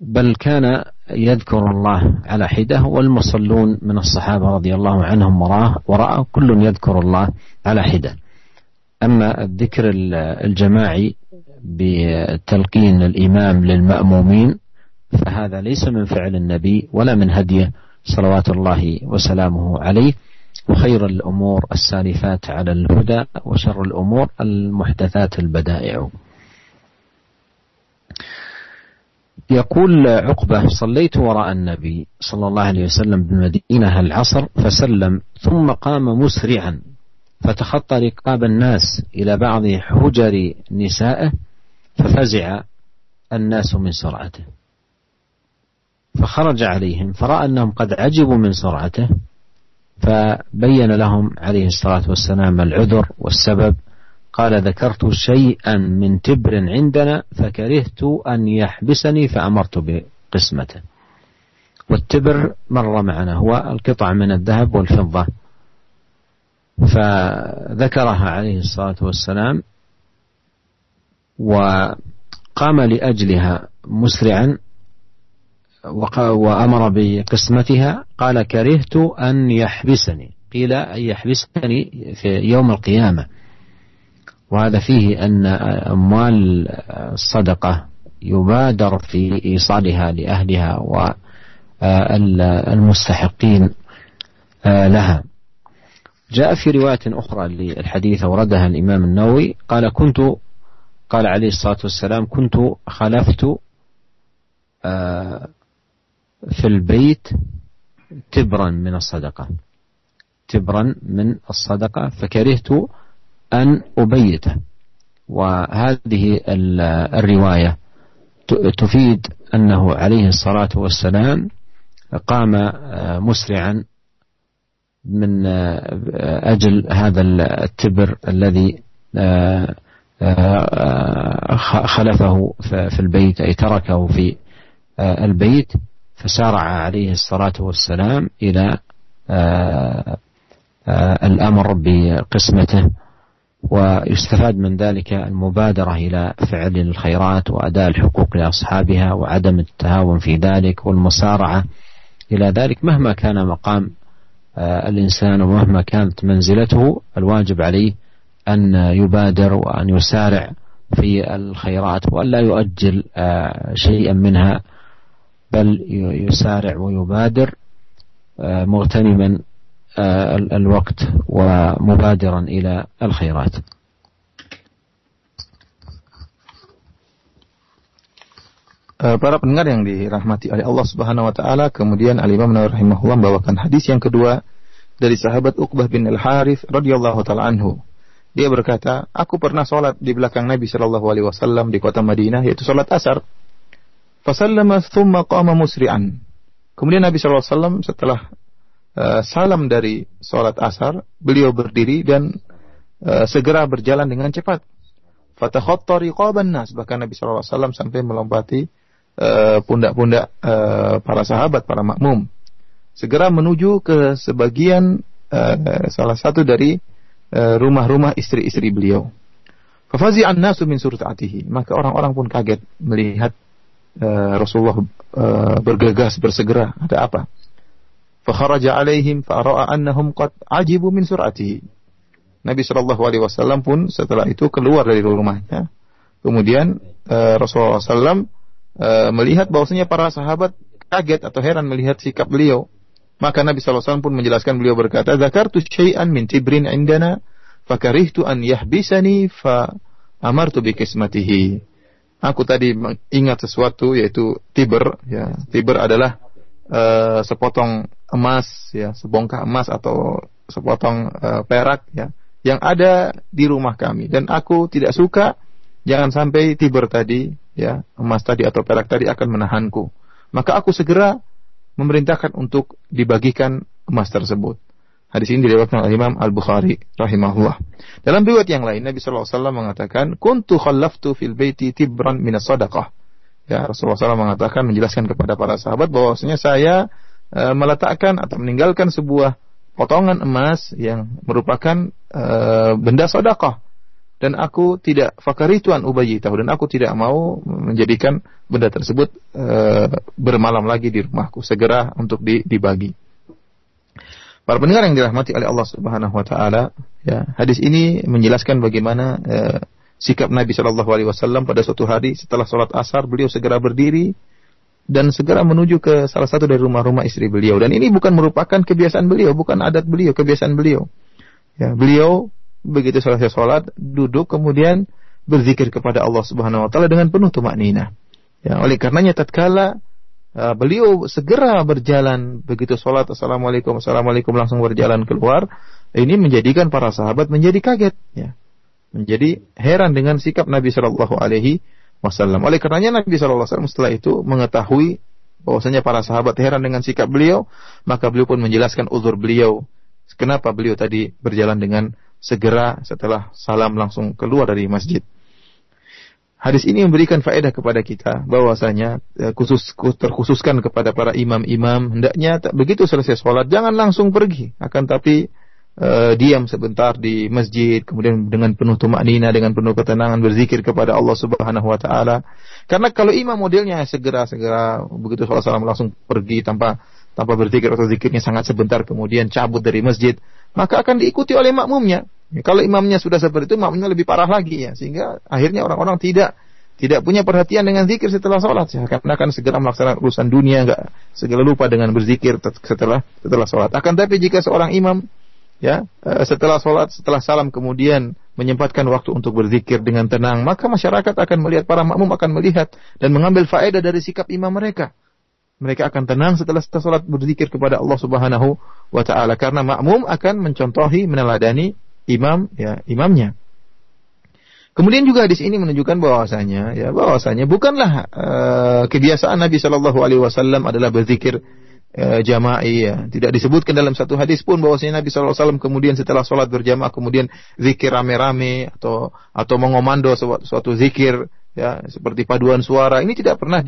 بل كان يذكر الله على حدة والمصلون من الصحابة رضي الله عنهم وراه وراءه كل يذكر الله على حدة. أما الذكر الجماعي بتلقين الإمام للمأمومين فهذا ليس من فعل النبي ولا من هديه صلوات الله وسلامه عليه. وخير الأمور السالفات على الهدى وشر الأمور المحدثات البدائع. يقول عقبة صليت وراء النبي صلى الله عليه وسلم بالمدينة العصر فسلم ثم قام مسرعا. فتخطى رقاب الناس إلى بعض حجر نسائه ففزع الناس من سرعته. فخرج عليهم فرأى أنهم قد عجبوا من سرعته فبين لهم عليه الصلاة والسلام العذر والسبب. قال ذكرت شيئا من تبر عندنا فكرهت أن يحبسني فأمرت بقسمته. والتبر مر معنا هو القطع من الذهب والفضة. فذكرها عليه الصلاة والسلام وقام لأجلها مسرعا وأمر بقسمتها قال كرهت أن يحبسني. قيل أن يحبسني في يوم القيامة. وهذا فيه أن أموال الصدقة يبادر في إيصالها لأهلها والمستحقين لها. جاء في رواية أخرى للحديث أوردها الإمام النووي قال كنت قال عليه الصلاة والسلام كنت خلفت في البيت تبرا من الصدقة تبرا من الصدقة فكرهت أن أبيته. وهذه الرواية تفيد أنه عليه الصلاة والسلام قام مسرعا من أجل هذا التبر الذي خلفه في البيت أي تركه في البيت فسارع عليه الصلاة والسلام إلى الأمر بقسمته ويستفاد من ذلك المبادرة إلى فعل الخيرات وأداء الحقوق لأصحابها وعدم التهاون في ذلك والمسارعة إلى ذلك مهما كان مقام الإنسان ومهما كانت منزلته الواجب عليه أن يبادر وأن يسارع في الخيرات وألا يؤجل شيئا منها بل يسارع ويبادر مغتنما الوقت ومبادرا إلى الخيرات. Para pendengar yang dirahmati oleh Allah Subhanahu wa taala, kemudian Al Imam Nawawi rahimahullah membawakan hadis yang kedua dari sahabat Uqbah bin Al Harith radhiyallahu taala anhu. Dia berkata, aku pernah sholat di belakang Nabi Shallallahu Alaihi Wasallam di kota Madinah, yaitu sholat asar. Fasallama thumma qama musri'an. Kemudian Nabi Shallallahu Alaihi Wasallam setelah uh, salam dari sholat asar, beliau berdiri dan uh, segera berjalan dengan cepat. Fatakhatta riqaban nas. Bahkan Nabi Shallallahu Alaihi Wasallam sampai melompati Eh, pundak-pundak uh, para sahabat, para makmum. Segera menuju ke sebagian uh, salah satu dari rumah-rumah uh, istri-istri beliau. Fafazi'an nasu min surta'atihi. Maka orang-orang pun kaget melihat uh, Rasulullah uh, bergegas, bersegera. Ada apa? Fakharaja alaihim fa'ara'a annahum qad ajibu min sur'atihi. Nabi Shallallahu Alaihi Wasallam pun setelah itu keluar dari rumahnya. Kemudian uh, Rasulullah SAW e, melihat bahwasanya para sahabat kaget atau heran melihat sikap beliau. Maka Nabi SAW pun menjelaskan beliau berkata, Zakartu syai'an min tibrin indana, fakarihtu an yahbisani fa amartu bikismatihi. Aku tadi ingat sesuatu yaitu tiber, ya. Tiber adalah uh, sepotong emas, ya, sebongkah emas atau sepotong uh, perak, ya, yang ada di rumah kami. Dan aku tidak suka jangan sampai tiber tadi ya emas tadi atau perak tadi akan menahanku. Maka aku segera memerintahkan untuk dibagikan emas tersebut. Hadis ini diriwayatkan oleh Imam Al-Bukhari rahimahullah. Dalam riwayat yang lain Nabi wasallam mengatakan, "Kuntu khallaftu fil baiti tibran min sadaqah." Ya, Rasulullah SAW mengatakan menjelaskan kepada para sahabat bahwasanya saya e, meletakkan atau meninggalkan sebuah potongan emas yang merupakan e, benda sedekah dan aku tidak fakari tuan ubayi tahu dan aku tidak mau menjadikan benda tersebut e, bermalam lagi di rumahku segera untuk di, dibagi. Para pendengar yang dirahmati oleh Allah Subhanahu wa taala, ya, hadis ini menjelaskan bagaimana e, sikap Nabi Shallallahu alaihi wasallam pada suatu hari setelah sholat asar beliau segera berdiri dan segera menuju ke salah satu dari rumah-rumah istri beliau dan ini bukan merupakan kebiasaan beliau, bukan adat beliau, kebiasaan beliau. Ya, beliau begitu selesai sholat, duduk kemudian berzikir kepada Allah Subhanahu wa taala dengan penuh tumak nina. Ya, oleh karenanya tatkala uh, beliau segera berjalan begitu sholat assalamualaikum assalamualaikum langsung berjalan keluar ini menjadikan para sahabat menjadi kaget ya menjadi heran dengan sikap Nabi Shallallahu Alaihi Wasallam oleh karenanya Nabi Shallallahu Alaihi Wasallam setelah itu mengetahui bahwasanya para sahabat heran dengan sikap beliau maka beliau pun menjelaskan uzur beliau kenapa beliau tadi berjalan dengan segera setelah salam langsung keluar dari masjid. Hadis ini memberikan faedah kepada kita bahwasanya eh, khusus terkhususkan kepada para imam-imam hendaknya begitu selesai sholat jangan langsung pergi akan tapi uh, diam sebentar di masjid kemudian dengan penuh tumak nina dengan penuh ketenangan berzikir kepada Allah Subhanahu wa taala karena kalau imam modelnya segera-segera begitu sholat salam langsung pergi tanpa tanpa berzikir atau zikirnya sangat sebentar kemudian cabut dari masjid maka akan diikuti oleh makmumnya Ya, kalau imamnya sudah seperti itu, makmumnya lebih parah lagi ya, sehingga akhirnya orang-orang tidak tidak punya perhatian dengan zikir setelah sholat ya, karena akan segera melaksanakan urusan dunia, nggak segera lupa dengan berzikir setelah setelah sholat. Akan tapi jika seorang imam ya eh, setelah sholat setelah salam kemudian menyempatkan waktu untuk berzikir dengan tenang, maka masyarakat akan melihat para makmum akan melihat dan mengambil faedah dari sikap imam mereka. Mereka akan tenang setelah setelah sholat berzikir kepada Allah Subhanahu wa taala karena makmum akan mencontohi meneladani imam ya imamnya. Kemudian juga di sini menunjukkan bahwasanya ya bahwasanya bukanlah uh, kebiasaan Nabi Shallallahu Alaihi Wasallam adalah berzikir uh, jama'i ya. Tidak disebutkan dalam satu hadis pun bahwasanya Nabi Shallallahu Alaihi Wasallam kemudian setelah sholat berjamaah kemudian zikir rame-rame atau atau mengomando suatu, suatu zikir ya seperti paduan suara ini tidak pernah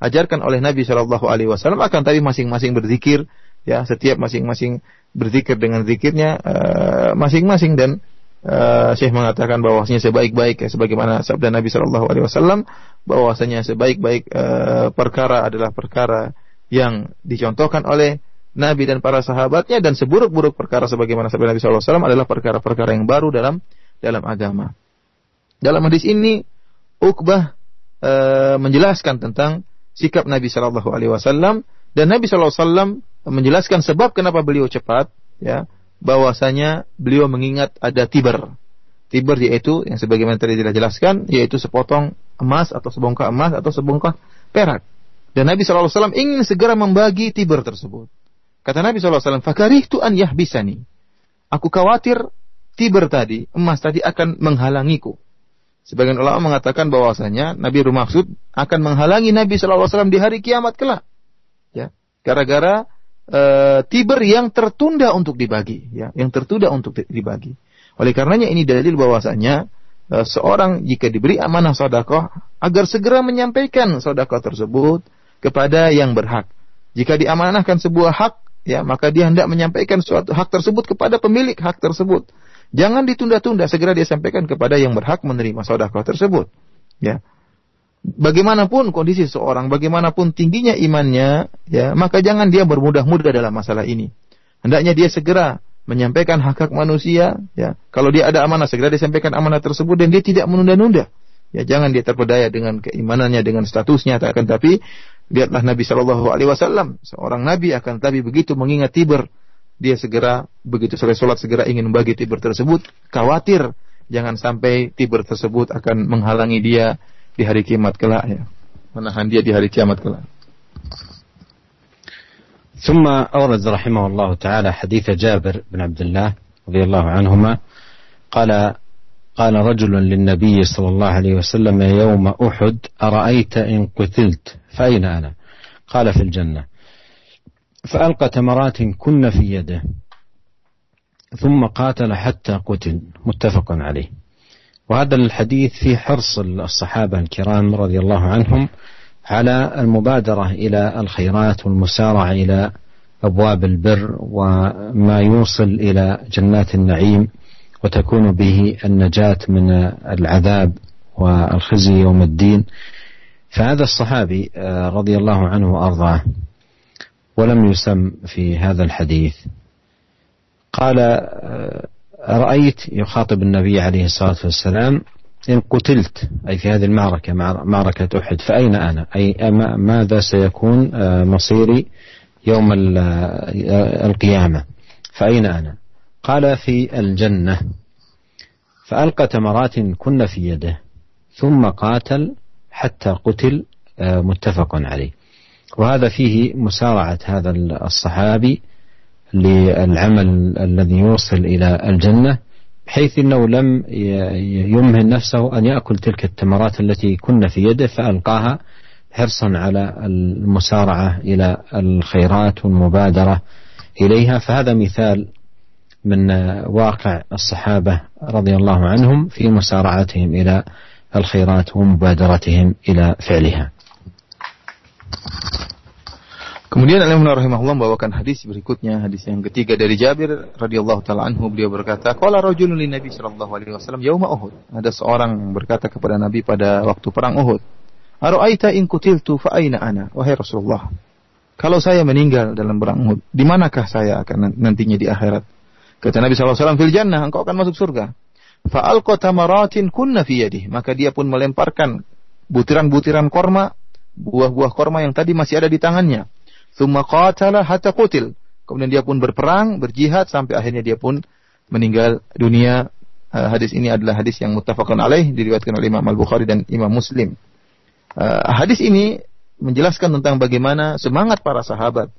diajarkan oleh Nabi Shallallahu Alaihi Wasallam akan tapi masing-masing berzikir ya setiap masing-masing berzikir dengan zikirnya eh, masing-masing uh, dan uh, Syekh mengatakan bahwasanya sebaik-baik ya sebagaimana sabda Nabi Shallallahu alaihi wasallam bahwasanya sebaik-baik uh, perkara adalah perkara yang dicontohkan oleh Nabi dan para sahabatnya dan seburuk-buruk perkara sebagaimana sabda Nabi Shallallahu alaihi wasallam adalah perkara-perkara yang baru dalam dalam agama. Dalam hadis ini Uqbah uh, menjelaskan tentang sikap Nabi Shallallahu alaihi wasallam dan Nabi Shallallahu alaihi wasallam menjelaskan sebab kenapa beliau cepat, ya, bahwasanya beliau mengingat ada tiber. Tiber yaitu yang sebagaimana tadi telah jelaskan, yaitu sepotong emas atau sebongkah emas atau sebongkah perak. Dan Nabi SAW ingin segera membagi tiber tersebut. Kata Nabi SAW, Fakarih tu an yahbisani. Aku khawatir tiber tadi, emas tadi akan menghalangiku. Sebagian ulama mengatakan bahwasanya Nabi bermaksud akan menghalangi Nabi SAW di hari kiamat kelak. Ya, gara-gara uh, tiber yang tertunda untuk dibagi, ya, yang tertunda untuk dibagi. Oleh karenanya ini dalil bahwasanya uh, seorang jika diberi amanah sodakoh agar segera menyampaikan sodakoh tersebut kepada yang berhak. Jika diamanahkan sebuah hak, ya maka dia hendak menyampaikan suatu hak tersebut kepada pemilik hak tersebut. Jangan ditunda-tunda, segera dia sampaikan kepada yang berhak menerima sodakoh tersebut. Ya, bagaimanapun kondisi seorang, bagaimanapun tingginya imannya, ya, maka jangan dia bermudah-mudah dalam masalah ini. Hendaknya dia segera menyampaikan hak-hak manusia, ya. Kalau dia ada amanah, segera disampaikan amanah tersebut dan dia tidak menunda-nunda. Ya, jangan dia terpedaya dengan keimanannya, dengan statusnya, akan tapi lihatlah Nabi Shallallahu Alaihi Wasallam, seorang Nabi akan tapi begitu mengingat tiber, dia segera begitu selesai sholat segera ingin membagi tiber tersebut, khawatir jangan sampai tiber tersebut akan menghalangi dia di hari kiamat kelak ya. Menahan dia di hari kiamat kelak. ثم أورد رحمه الله تعالى حديث جابر بن عبد الله رضي الله عنهما قال قال رجل للنبي صلى الله عليه وسلم يوم أحد أرأيت إن قتلت فأين أنا قال في الجنة فألقى تمرات كن في يده ثم قاتل حتى قتل متفق عليه. وهذا الحديث في حرص الصحابة الكرام رضي الله عنهم على المبادرة إلى الخيرات والمسارعة إلى أبواب البر وما يوصل إلى جنات النعيم وتكون به النجاة من العذاب والخزي يوم الدين. فهذا الصحابي آه، رضي الله عنه وأرضاه. ولم يسم في هذا الحديث. قال أرأيت يخاطب النبي عليه الصلاة والسلام إن قتلت أي في هذه المعركة معركة أحد فأين أنا؟ أي ماذا سيكون مصيري يوم القيامة؟ فأين أنا؟ قال في الجنة. فألقى تمرات كن في يده ثم قاتل حتى قتل متفق عليه. وهذا فيه مسارعة هذا الصحابي للعمل الذي يوصل إلى الجنة بحيث أنه لم يمهن نفسه أن يأكل تلك التمرات التي كن في يده فألقاها حرصا على المسارعة إلى الخيرات والمبادرة إليها. فهذا مثال من واقع الصحابة رضي الله عنهم في مسارعتهم إلى الخيرات ومبادرتهم إلى فعلها. Kemudian Imam rahimahullah membawakan hadis berikutnya, hadis yang ketiga dari Jabir radhiyallahu taala anhu beliau berkata, "Qala rajulun lin Nabi sallallahu alaihi wasallam yauma Uhud." Ada seorang berkata kepada Nabi pada waktu perang Uhud, "Ara'aita in kutiltu fa aina ana?" Wahai Rasulullah, kalau saya meninggal dalam perang Uhud, di manakah saya akan nantinya di akhirat? Kata Nabi wasallam, "Fil jannah, engkau akan masuk surga." Fa alqa tamaratin kunna fi maka dia pun melemparkan butiran-butiran korma, buah-buah korma yang tadi masih ada di tangannya Thumma qatala hatta qutil. Kemudian dia pun berperang, berjihad sampai akhirnya dia pun meninggal dunia. Uh, hadis ini adalah hadis yang muttafaqun alaih diriwayatkan oleh Imam Al-Bukhari dan Imam Muslim. Uh, hadis ini menjelaskan tentang bagaimana semangat para sahabat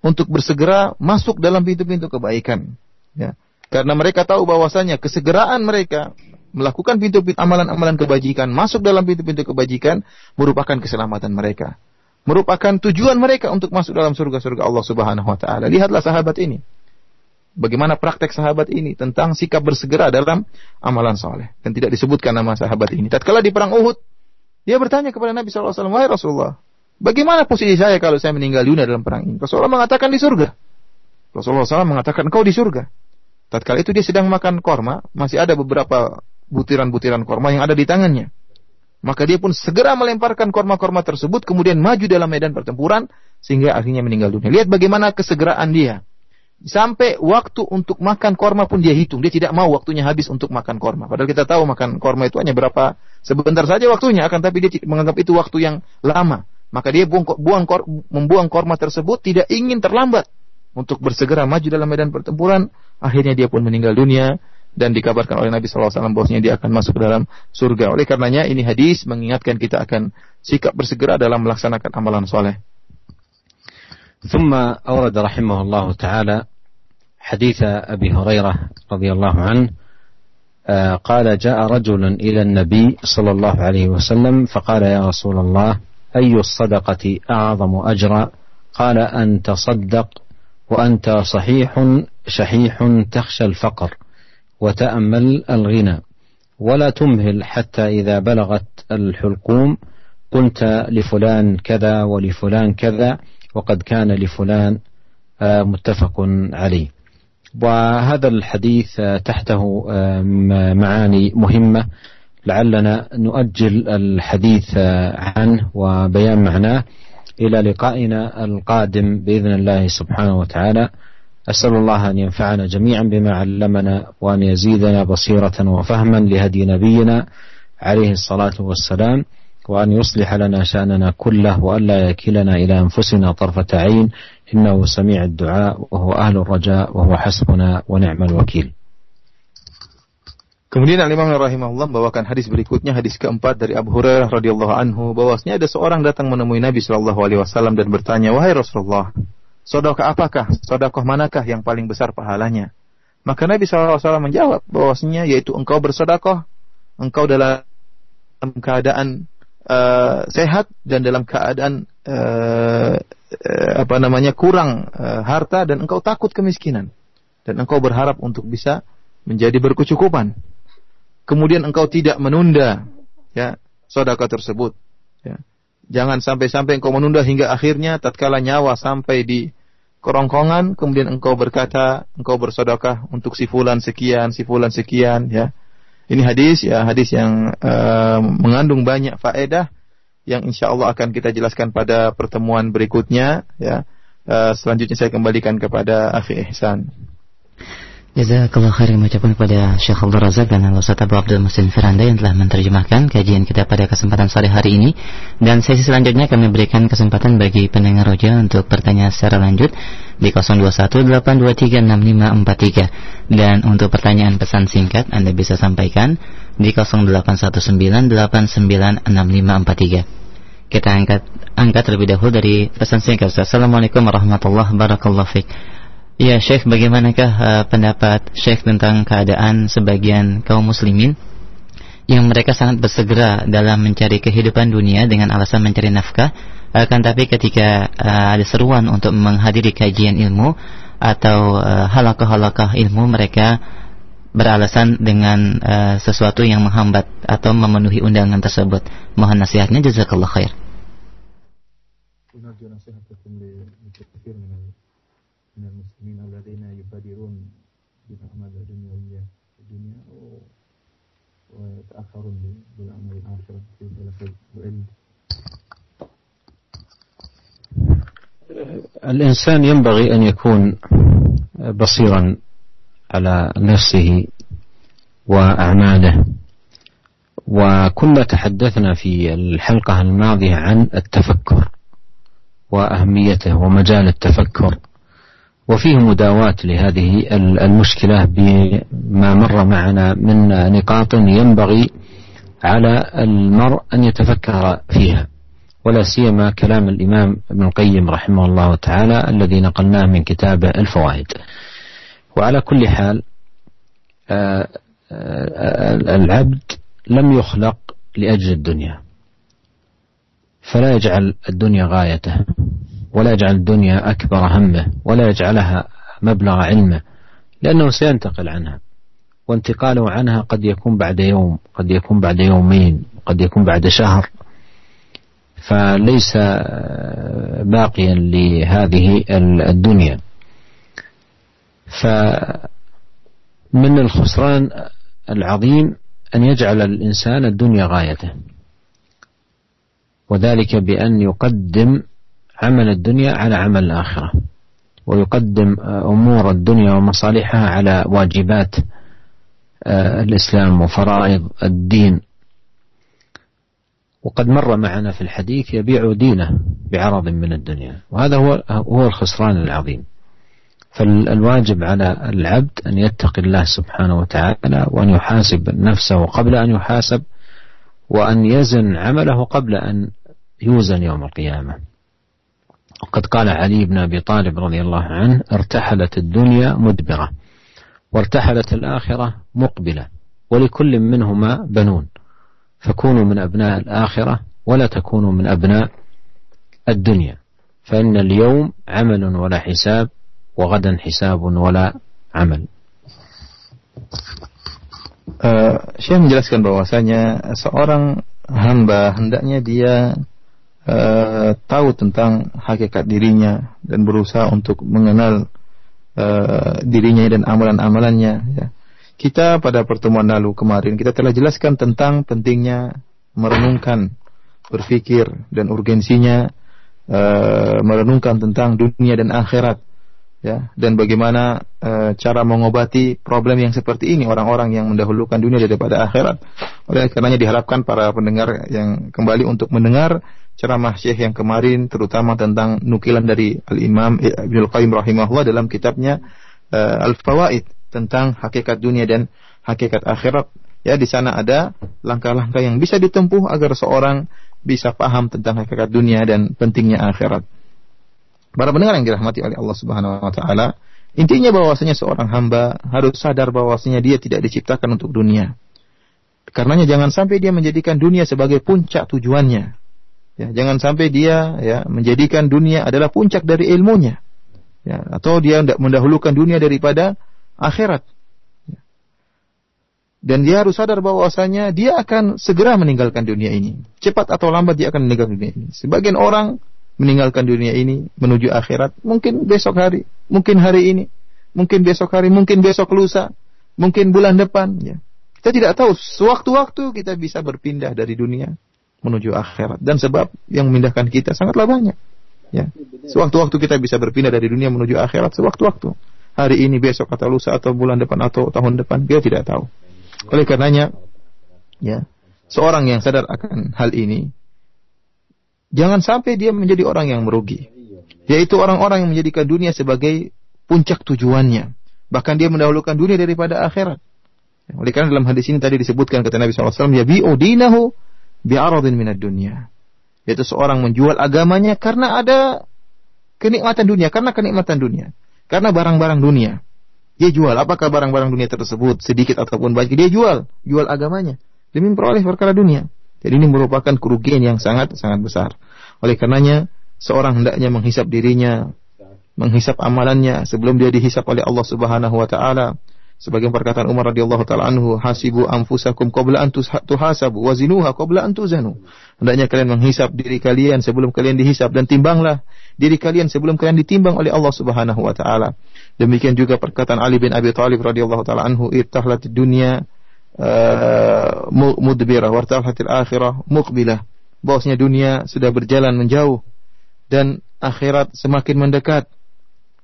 untuk bersegera masuk dalam pintu-pintu kebaikan. Ya. Karena mereka tahu bahwasanya kesegeraan mereka melakukan pintu-pintu amalan-amalan kebajikan, masuk dalam pintu-pintu kebajikan merupakan keselamatan mereka merupakan tujuan mereka untuk masuk dalam surga-surga Allah Subhanahu wa taala. Lihatlah sahabat ini. Bagaimana praktek sahabat ini tentang sikap bersegera dalam amalan soleh. Dan tidak disebutkan nama sahabat ini. Tatkala di perang Uhud, dia bertanya kepada Nabi SAW, Wahai Rasulullah, bagaimana posisi saya kalau saya meninggal dunia dalam perang ini? Rasulullah mengatakan di surga. Rasulullah SAW mengatakan, kau di surga. Tatkala itu dia sedang makan korma, masih ada beberapa butiran-butiran korma yang ada di tangannya. Maka dia pun segera melemparkan korma-korma tersebut, kemudian maju dalam medan pertempuran, sehingga akhirnya meninggal dunia. Lihat bagaimana kesegeraan dia. Sampai waktu untuk makan korma pun dia hitung. Dia tidak mau waktunya habis untuk makan korma. Padahal kita tahu makan korma itu hanya berapa sebentar saja waktunya, akan tapi dia menganggap itu waktu yang lama. Maka dia buang, buang membuang korma tersebut tidak ingin terlambat untuk bersegera maju dalam medan pertempuran. Akhirnya dia pun meninggal dunia dan dikabarkan oleh Nabi SAW bahwasanya dia akan masuk ke dalam surga. Oleh karenanya ini hadis mengingatkan kita akan sikap bersegera dalam melaksanakan amalan soleh. ثم أورد رحمه الله تعالى حديث أبي هريرة رضي الله عنه قال جاء رجل إلى النبي صلى الله عليه وسلم فقال يا رسول الله أي الصدقة أعظم أجرا قال أن تصدق وأنت صحيح شحيح تخشى الفقر وتأمل الغنى. ولا تمهل حتى إذا بلغت الحلقوم. قلت لفلان كذا ولفلان كذا وقد كان لفلان. آه، متفق عليه. وهذا الحديث آه، تحته آه، معاني مهمة. لعلنا نؤجل الحديث عنه وبيان معناه. إلى لقائنا القادم بإذن الله سبحانه وتعالى. أسأل الله أن ينفعنا جميعا بما علمنا وأن يزيدنا بصيرة وفهما لهدي نبينا عليه الصلاة والسلام وأن يصلح لنا شأننا كله وألا يكلنا إلى أنفسنا طرفة عين إنه سميع الدعاء وهو أهل الرجاء وهو حسبنا ونعم الوكيل Kemudian Al Imam rahimahullah membawakan hadis berikutnya hadis keempat dari Abu Hurairah radhiyallahu anhu bahwasanya ada seorang datang menemui Nabi sallallahu alaihi wasallam dan bertanya wahai Rasulullah Sodokah apakah? Sodakoh manakah yang paling besar pahalanya? Maka Nabi SAW menjawab bahwasanya yaitu engkau bersodakoh, engkau dalam keadaan uh, sehat dan dalam keadaan uh, uh, apa namanya kurang uh, harta dan engkau takut kemiskinan dan engkau berharap untuk bisa menjadi berkecukupan. Kemudian engkau tidak menunda ya sedekah tersebut. Ya. Jangan sampai-sampai engkau menunda hingga akhirnya tatkala nyawa sampai di kerongkongan, kemudian engkau berkata, engkau bersodokah untuk si fulan sekian, si fulan sekian, ya. Ini hadis, ya hadis yang uh, mengandung banyak faedah yang insya Allah akan kita jelaskan pada pertemuan berikutnya, ya. Uh, selanjutnya saya kembalikan kepada Akhi Ihsan. Jazakallah khair mengucapkan kepada Syekh Abdul Razak dan Al Ustaz Abu Abdul Musin Firanda yang telah menerjemahkan kajian kita pada kesempatan sore hari ini. Dan sesi selanjutnya kami berikan kesempatan bagi pendengar roja untuk bertanya secara lanjut di 0218236543 dan untuk pertanyaan pesan singkat Anda bisa sampaikan di 0819896543 kita angkat angkat terlebih dahulu dari pesan singkat. Assalamualaikum warahmatullahi wabarakatuh Ya Syekh, bagaimanakah uh, pendapat Syekh tentang keadaan sebagian kaum muslimin yang mereka sangat bersegera dalam mencari kehidupan dunia dengan alasan mencari nafkah, akan tapi ketika uh, ada seruan untuk menghadiri kajian ilmu, atau uh, halakah-halakah ilmu mereka beralasan dengan uh, sesuatu yang menghambat atau memenuhi undangan tersebut. Mohon nasihatnya jazakallah khair. الإنسان ينبغي أن يكون بصيرا على نفسه وأعماله. وكنا تحدثنا في الحلقة الماضية عن التفكر وأهميته ومجال التفكر. وفيه مداواة لهذه المشكلة بما مر معنا من نقاط ينبغي على المرء أن يتفكر فيها ولا سيما كلام الإمام ابن القيم رحمه الله تعالى الذي نقلناه من كتابه الفوائد. وعلى كل حال آه، آه، العبد لم يخلق لأجل الدنيا فلا يجعل الدنيا غايته ولا يجعل الدنيا أكبر همه ولا يجعلها مبلغ علمه لأنه سينتقل عنها. وانتقاله عنها قد يكون بعد يوم قد يكون بعد يومين قد يكون بعد شهر. فليس باقيا لهذه الدنيا. فمن الخسران العظيم أن يجعل الإنسان الدنيا غايته وذلك بأن يقدم عمل الدنيا على عمل الآخرة ويقدم أمور الدنيا ومصالحها على واجبات آه، الإسلام وفرائض الدين. وقد مر معنا في الحديث يبيع دينه بعرض من الدنيا وهذا هو هو الخسران العظيم. فالواجب على العبد أن يتقي الله سبحانه وتعالى وأن يحاسب نفسه قبل أن يحاسب وأن يزن عمله قبل أن يوزن يوم القيامة. وقد قال علي بن أبي طالب رضي الله عنه ارتحلت الدنيا مدبرة وارتحلت الآخرة مقبلة ولكل منهما بنون فكونوا من أبناء الآخرة ولا تكونوا من أبناء الدنيا فإن اليوم عمل ولا حساب وغدا حساب ولا عمل. Uh, Syekh menjelaskan bahwasanya seorang hamba hendaknya dia uh, tahu tentang hakikat dirinya dan berusaha untuk mengenal uh, dirinya dan amalan-amalannya ya. Kita pada pertemuan lalu kemarin kita telah jelaskan tentang pentingnya merenungkan, berpikir dan urgensinya uh, merenungkan tentang dunia dan akhirat ya dan bagaimana uh, cara mengobati problem yang seperti ini orang-orang yang mendahulukan dunia daripada akhirat. Oleh karenanya diharapkan para pendengar yang kembali untuk mendengar ceramah Syekh yang kemarin terutama tentang nukilan dari Al-Imam Ibnu Qayyim rahimahullah dalam kitabnya uh, Al-Fawaid tentang hakikat dunia dan hakikat akhirat. Ya, di sana ada langkah-langkah yang bisa ditempuh agar seorang bisa paham tentang hakikat dunia dan pentingnya akhirat. Para pendengar yang dirahmati oleh Allah Subhanahu wa taala, intinya bahwasanya seorang hamba harus sadar bahwasanya dia tidak diciptakan untuk dunia. Karenanya jangan sampai dia menjadikan dunia sebagai puncak tujuannya. Ya, jangan sampai dia ya menjadikan dunia adalah puncak dari ilmunya. Ya, atau dia mendahulukan dunia daripada akhirat. Dan dia harus sadar bahwasanya dia akan segera meninggalkan dunia ini. Cepat atau lambat dia akan meninggalkan dunia ini. Sebagian orang meninggalkan dunia ini menuju akhirat mungkin besok hari, mungkin hari ini, mungkin besok hari, mungkin besok lusa, mungkin bulan depan ya. Kita tidak tahu sewaktu-waktu kita bisa berpindah dari dunia menuju akhirat dan sebab yang memindahkan kita sangatlah banyak. Ya. Sewaktu-waktu kita bisa berpindah dari dunia menuju akhirat sewaktu-waktu hari ini, besok atau lusa atau bulan depan atau tahun depan, dia tidak tahu. Oleh karenanya, ya, seorang yang sadar akan hal ini, jangan sampai dia menjadi orang yang merugi. Yaitu orang-orang yang menjadikan dunia sebagai puncak tujuannya. Bahkan dia mendahulukan dunia daripada akhirat. Oleh karena dalam hadis ini tadi disebutkan kata Nabi SAW, ya bi'u dinahu bi'aradin minad dunia. Yaitu seorang menjual agamanya karena ada kenikmatan dunia, karena kenikmatan dunia. Karena barang-barang dunia. Dia jual. Apakah barang-barang dunia tersebut sedikit ataupun banyak? Dia jual. Jual agamanya. Demi memperoleh perkara dunia. Jadi ini merupakan kerugian yang sangat sangat besar. Oleh karenanya seorang hendaknya menghisap dirinya, menghisap amalannya sebelum dia dihisap oleh Allah Subhanahu wa taala. Sebagian perkataan Umar radhiyallahu taala anhu, hasibu anfusakum qabla an tuhasabu wazinuha qabla an tuzanu. Hendaknya kalian menghisap diri kalian sebelum kalian dihisap dan timbanglah diri kalian sebelum kalian ditimbang oleh Allah Subhanahu wa taala. Demikian juga perkataan Ali bin Abi Thalib radhiyallahu taala anhu, irtahlat dunya uh, mudbirah wartahlatil akhirah muqbilah. Bahwasanya dunia sudah berjalan menjauh dan akhirat semakin mendekat.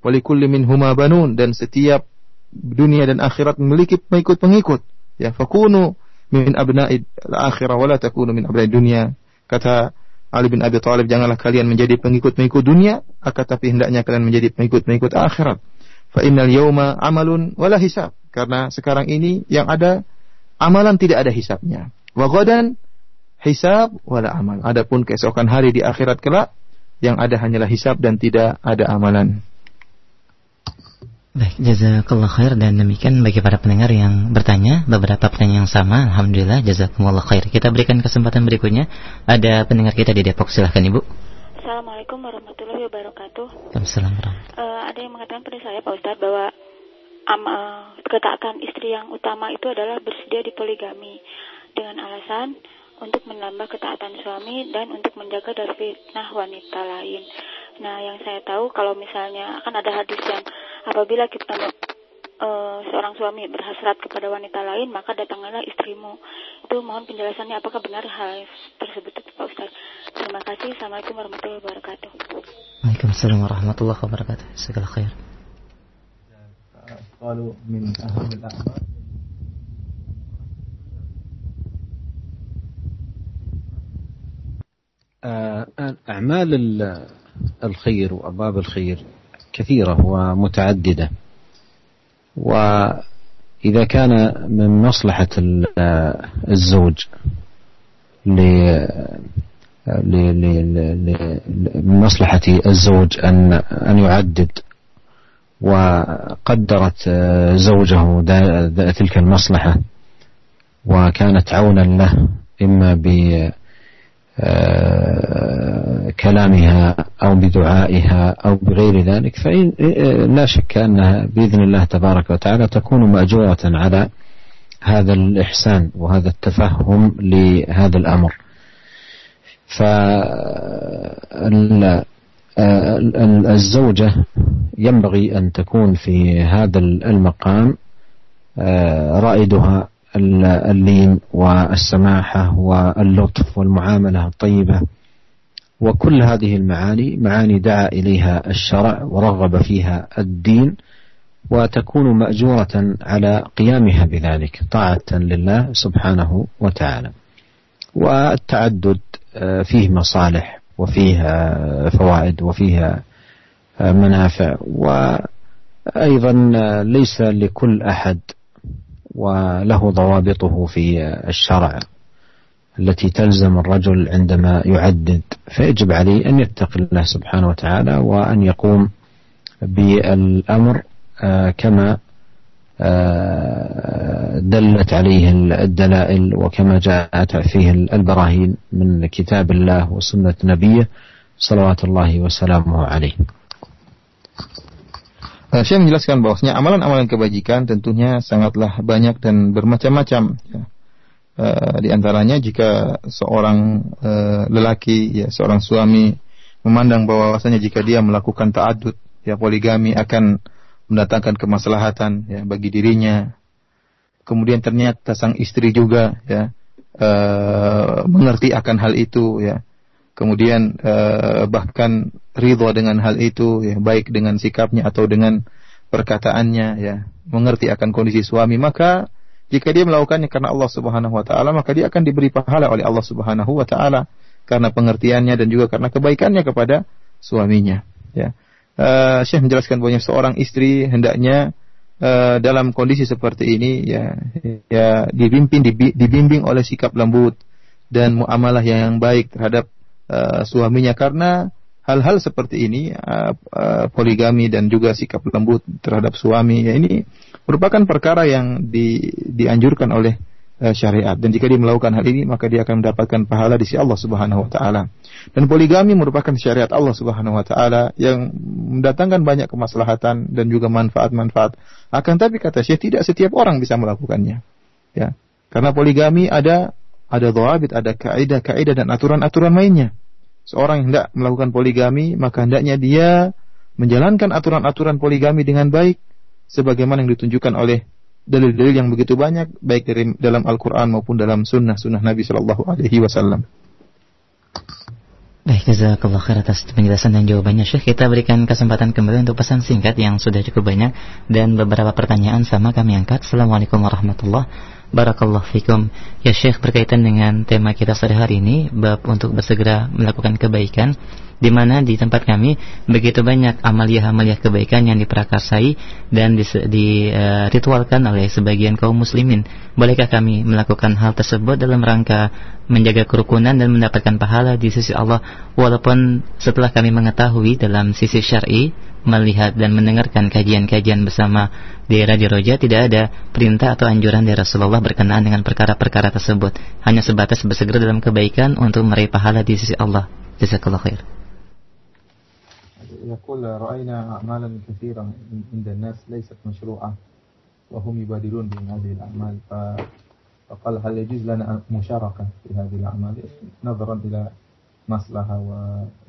Walikulli minhuma banun dan setiap dunia dan akhirat memiliki pengikut-pengikut. Ya, fakunu min abna'i al-akhirah wala takunu min abna'i dunia. Kata Ali bin Abi Thalib, janganlah kalian menjadi pengikut-pengikut dunia, akan tapi hendaknya kalian menjadi pengikut-pengikut akhirat. Fa innal yawma amalun wala hisab. Karena sekarang ini yang ada amalan tidak ada hisabnya. Wa ghadan hisab wala amal. Adapun keesokan hari di akhirat kelak yang ada hanyalah hisab dan tidak ada amalan. Baik, jazakallah khair dan demikian bagi para pendengar yang bertanya beberapa pertanyaan yang sama. Alhamdulillah jazakumullah khair. Kita berikan kesempatan berikutnya. Ada pendengar kita di Depok, silahkan Ibu. Assalamualaikum warahmatullahi wabarakatuh. Waalaikumsalam. Uh, ada yang mengatakan pada saya Pak Ustadz bahwa um, uh, ketaatan istri yang utama itu adalah bersedia di poligami dengan alasan untuk menambah ketaatan suami dan untuk menjaga dari fitnah wanita lain. Nah, yang saya tahu kalau misalnya akan ada hadis yang apabila kita uh, seorang suami berhasrat kepada wanita lain, maka datanglah istrimu. Itu mohon penjelasannya apakah benar hal tersebut Pak Ustaz. Terima kasih. Assalamualaikum warahmatullahi wabarakatuh. Waalaikumsalam warahmatullahi wabarakatuh. Segala khair. قالوا من أهم الأعمال أعمال الخير وأبواب الخير كثيرة ومتعددة. وإذا كان من مصلحة الزوج من مصلحة الزوج أن أن يعدد وقدرت زوجه تلك المصلحة وكانت عونا له إما ب كلامها أو بدعائها أو بغير ذلك فإن لا شك أنها بإذن الله تبارك وتعالى تكون مأجورة على هذا الإحسان وهذا التفهم لهذا الأمر. فالزوجة ينبغي أن تكون في هذا المقام آه، رائدها اللين والسماحة واللطف والمعاملة الطيبة. وكل هذه المعاني معاني دعا إليها الشرع ورغب فيها الدين وتكون مأجورة على قيامها بذلك طاعة لله سبحانه وتعالى. والتعدد آه، فيه مصالح وفيه فوائد وفيه منافع وأيضا ليس لكل أحد وله ضوابطه في الشرع التي تلزم الرجل عندما يعدد فيجب عليه أن يتقي الله سبحانه وتعالى وأن يقوم بالأمر آه، كما آه، دلت عليه الدلائل وكما جاءت فيه البراهين من كتاب الله وسنة نبيه صلوات الله وسلامه عليه. Uh, Syekh menjelaskan bahwasanya amalan-amalan kebajikan tentunya sangatlah banyak dan bermacam-macam. Ya. Uh, di antaranya jika seorang uh, lelaki, ya seorang suami memandang bahwasanya jika dia melakukan ta'adud, ya poligami akan mendatangkan kemaslahatan ya bagi dirinya. Kemudian ternyata sang istri juga ya uh, mengerti akan hal itu ya kemudian uh, bahkan ridho dengan hal itu ya baik dengan sikapnya atau dengan perkataannya ya mengerti akan kondisi suami maka jika dia melakukannya karena Allah Subhanahu wa taala maka dia akan diberi pahala oleh Allah Subhanahu wa taala karena pengertiannya dan juga karena kebaikannya kepada suaminya ya. Uh, Syekh menjelaskan bahwa seorang istri hendaknya uh, dalam kondisi seperti ini ya ya dibimbing dibimbing oleh sikap lembut dan muamalah yang baik terhadap uh, suaminya karena hal-hal seperti ini uh, uh, poligami dan juga sikap lembut terhadap suami ya ini merupakan perkara yang di, dianjurkan oleh uh, syariat dan jika dia melakukan hal ini maka dia akan mendapatkan pahala di sisi Allah Subhanahu wa taala. Dan poligami merupakan syariat Allah Subhanahu wa taala yang mendatangkan banyak kemaslahatan dan juga manfaat-manfaat. Akan tapi kata Syekh tidak setiap orang bisa melakukannya. Ya. Karena poligami ada ada dhawabit, ada kaidah-kaidah dan aturan-aturan lainnya. Seorang yang hendak melakukan poligami, maka hendaknya dia menjalankan aturan-aturan poligami dengan baik sebagaimana yang ditunjukkan oleh dalil-dalil yang begitu banyak baik dari dalam Al-Qur'an maupun dalam sunnah-sunnah Nabi Shallallahu alaihi wasallam. Baik, jazakallah khair atas penjelasan dan jawabannya Syekh. Kita berikan kesempatan kembali untuk pesan singkat yang sudah cukup banyak dan beberapa pertanyaan sama kami angkat. Assalamualaikum warahmatullahi Barakallah fikum. Ya Syekh berkaitan dengan tema kita pada hari ini bab untuk bersegera melakukan kebaikan di mana di tempat kami begitu banyak amalia-amalia kebaikan yang diprakarsai dan diritualkan di, uh, oleh sebagian kaum muslimin. Bolehkah kami melakukan hal tersebut dalam rangka menjaga kerukunan dan mendapatkan pahala di sisi Allah walaupun setelah kami mengetahui dalam sisi syar'i melihat dan mendengarkan kajian-kajian bersama di Radio Roja tidak ada perintah atau anjuran dari Rasulullah berkenaan dengan perkara-perkara tersebut. Hanya sebatas bersegera dalam kebaikan untuk meraih pahala di sisi Allah. Jazakallah khair. يقول رأينا أعمالا كثيرة عند الناس ليست مشروعة وهم يبادرون بهذه الأعمال فقال هل يجوز لنا مشاركة في هذه الأعمال نظرا إلى مصلحة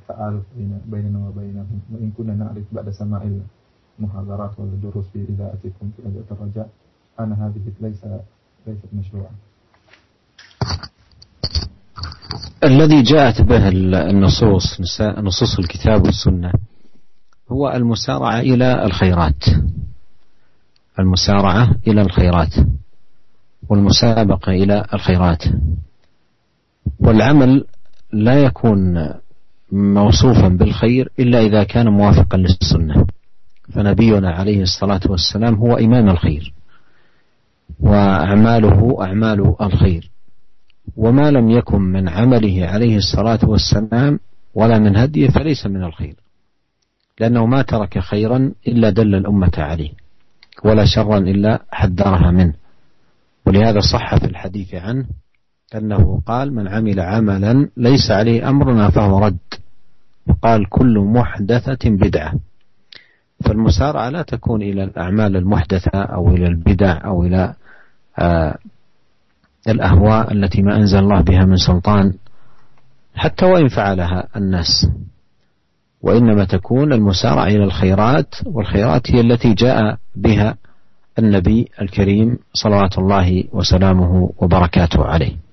وتآلف بيننا وبينهم وإن كنا نعرف بعد سماع المحاضرات والدروس في إذاعتكم في إذاعة الرجاء أن هذه ليس ليست مشروعة الذي جاءت به النصوص نصوص الكتاب والسنة هو المسارعة إلى الخيرات. المسارعة إلى الخيرات والمسابقة إلى الخيرات. والعمل لا يكون موصوفا بالخير إلا إذا كان موافقا للسنة. فنبينا عليه الصلاة والسلام هو إمام الخير وأعماله أعمال الخير. وما لم يكن من عمله عليه الصلاة والسلام ولا من هديه فليس من الخير لأنه ما ترك خيرا إلا دل الأمة عليه ولا شرا إلا حذرها منه. ولهذا صح في الحديث عنه أنه قال من عمل عملا ليس عليه أمرنا فهو رد. وقال كل محدثة بدعة. فالمسارعة لا تكون إلى الأعمال المحدثة أو إلى البدع أو إلى آه الأهواء التي ما أنزل الله بها من سلطان. حتى وإن فعلها الناس. وإنما تكون المسارعة إلى الخيرات والخيرات هي التي جاء بها النبي الكريم صلوات الله وسلامه وبركاته عليه.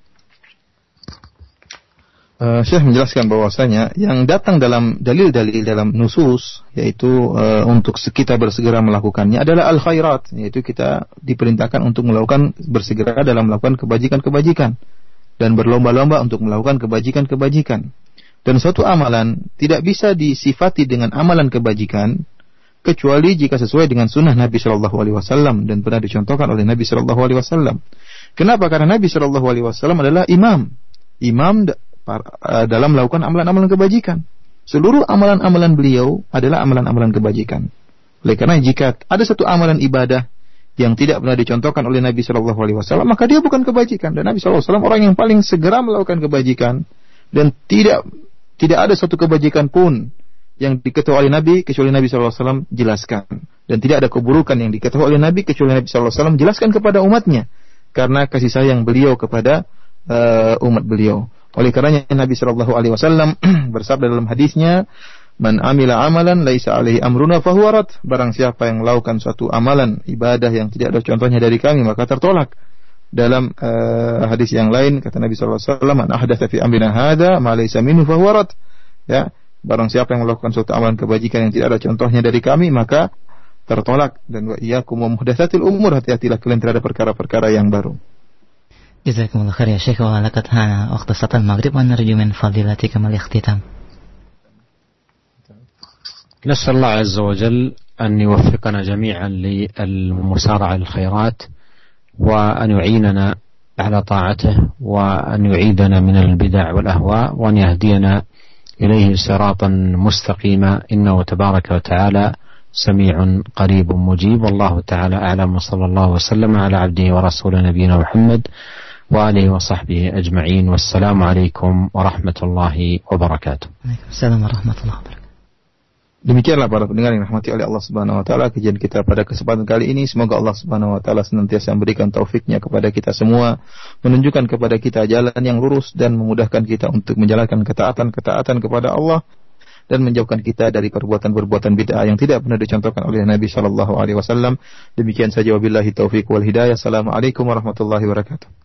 Uh, Syekh menjelaskan bahwasanya yang datang dalam dalil-dalil dalam nusus yaitu uh, untuk kita bersegera melakukannya adalah al khairat yaitu kita diperintahkan untuk melakukan bersegera dalam melakukan kebajikan-kebajikan dan berlomba-lomba untuk melakukan kebajikan-kebajikan. Dan suatu amalan tidak bisa disifati dengan amalan kebajikan kecuali jika sesuai dengan sunnah Nabi Shallallahu Alaihi Wasallam dan pernah dicontohkan oleh Nabi Shallallahu Alaihi Wasallam. Kenapa? Karena Nabi Shallallahu Alaihi Wasallam adalah imam, imam dalam melakukan amalan-amalan kebajikan. Seluruh amalan-amalan beliau adalah amalan-amalan kebajikan. Oleh karena jika ada satu amalan ibadah yang tidak pernah dicontohkan oleh Nabi Shallallahu Alaihi Wasallam, maka dia bukan kebajikan. Dan Nabi Shallallahu Alaihi Wasallam orang yang paling segera melakukan kebajikan dan tidak tidak ada satu kebajikan pun yang diketahui oleh Nabi kecuali Nabi Shallallahu Alaihi Wasallam jelaskan dan tidak ada keburukan yang diketahui oleh Nabi kecuali Nabi Shallallahu Alaihi Wasallam jelaskan kepada umatnya karena kasih sayang beliau kepada uh, umat beliau. Oleh karenanya Nabi Shallallahu Alaihi Wasallam bersabda dalam hadisnya, "Man amila amalan laisa alaihi amruna fahuwarat." Barang siapa yang melakukan suatu amalan ibadah yang tidak ada contohnya dari kami maka tertolak. Dalam uh, hadis yang lain kata Nabi Shallallahu Alaihi Wasallam, "Man ahdatha fi amrina hada ma laisa minhu fahuwarat." Ya, barang siapa yang melakukan suatu amalan kebajikan yang tidak ada contohnya dari kami maka tertolak dan wa iyyakum muhdatsatil umur hati-hatilah kalian terhadap perkara-perkara yang baru. جزاكم الله خير يا شيخ. ولقد حان وقت صلاة المغرب ونرجو من فضيلتكم الاختتام نسأل الله عز وجل أن يوفقنا جميعا للمسارعة للخيرات وأن يعيننا على طاعته وأن يعيدنا من البدع والأهواء وأن يهدينا إليه صراطا مستقيما. إنه تبارك وتعالى سميع قريب مجيب. والله تعالى أعلم وصلى الله وسلم على عبده ورسوله نبينا محمد وآله وصحبه أجمعين والسلام عليكم ورحمة الله وبركاته السلام ورحمة الله وبركاته Demikianlah para pendengar yang rahmati oleh Allah Subhanahu wa taala kajian kita pada kesempatan kali ini. Semoga Allah Subhanahu wa taala senantiasa memberikan taufiknya kepada kita semua, menunjukkan kepada kita jalan yang lurus dan memudahkan kita untuk menjalankan ketaatan-ketaatan kepada Allah dan menjauhkan kita dari perbuatan-perbuatan bid'ah yang tidak pernah dicontohkan oleh Nabi Shallallahu alaihi wasallam. Demikian saja wabillahi taufik wal hidayah. Assalamualaikum warahmatullahi wabarakatuh.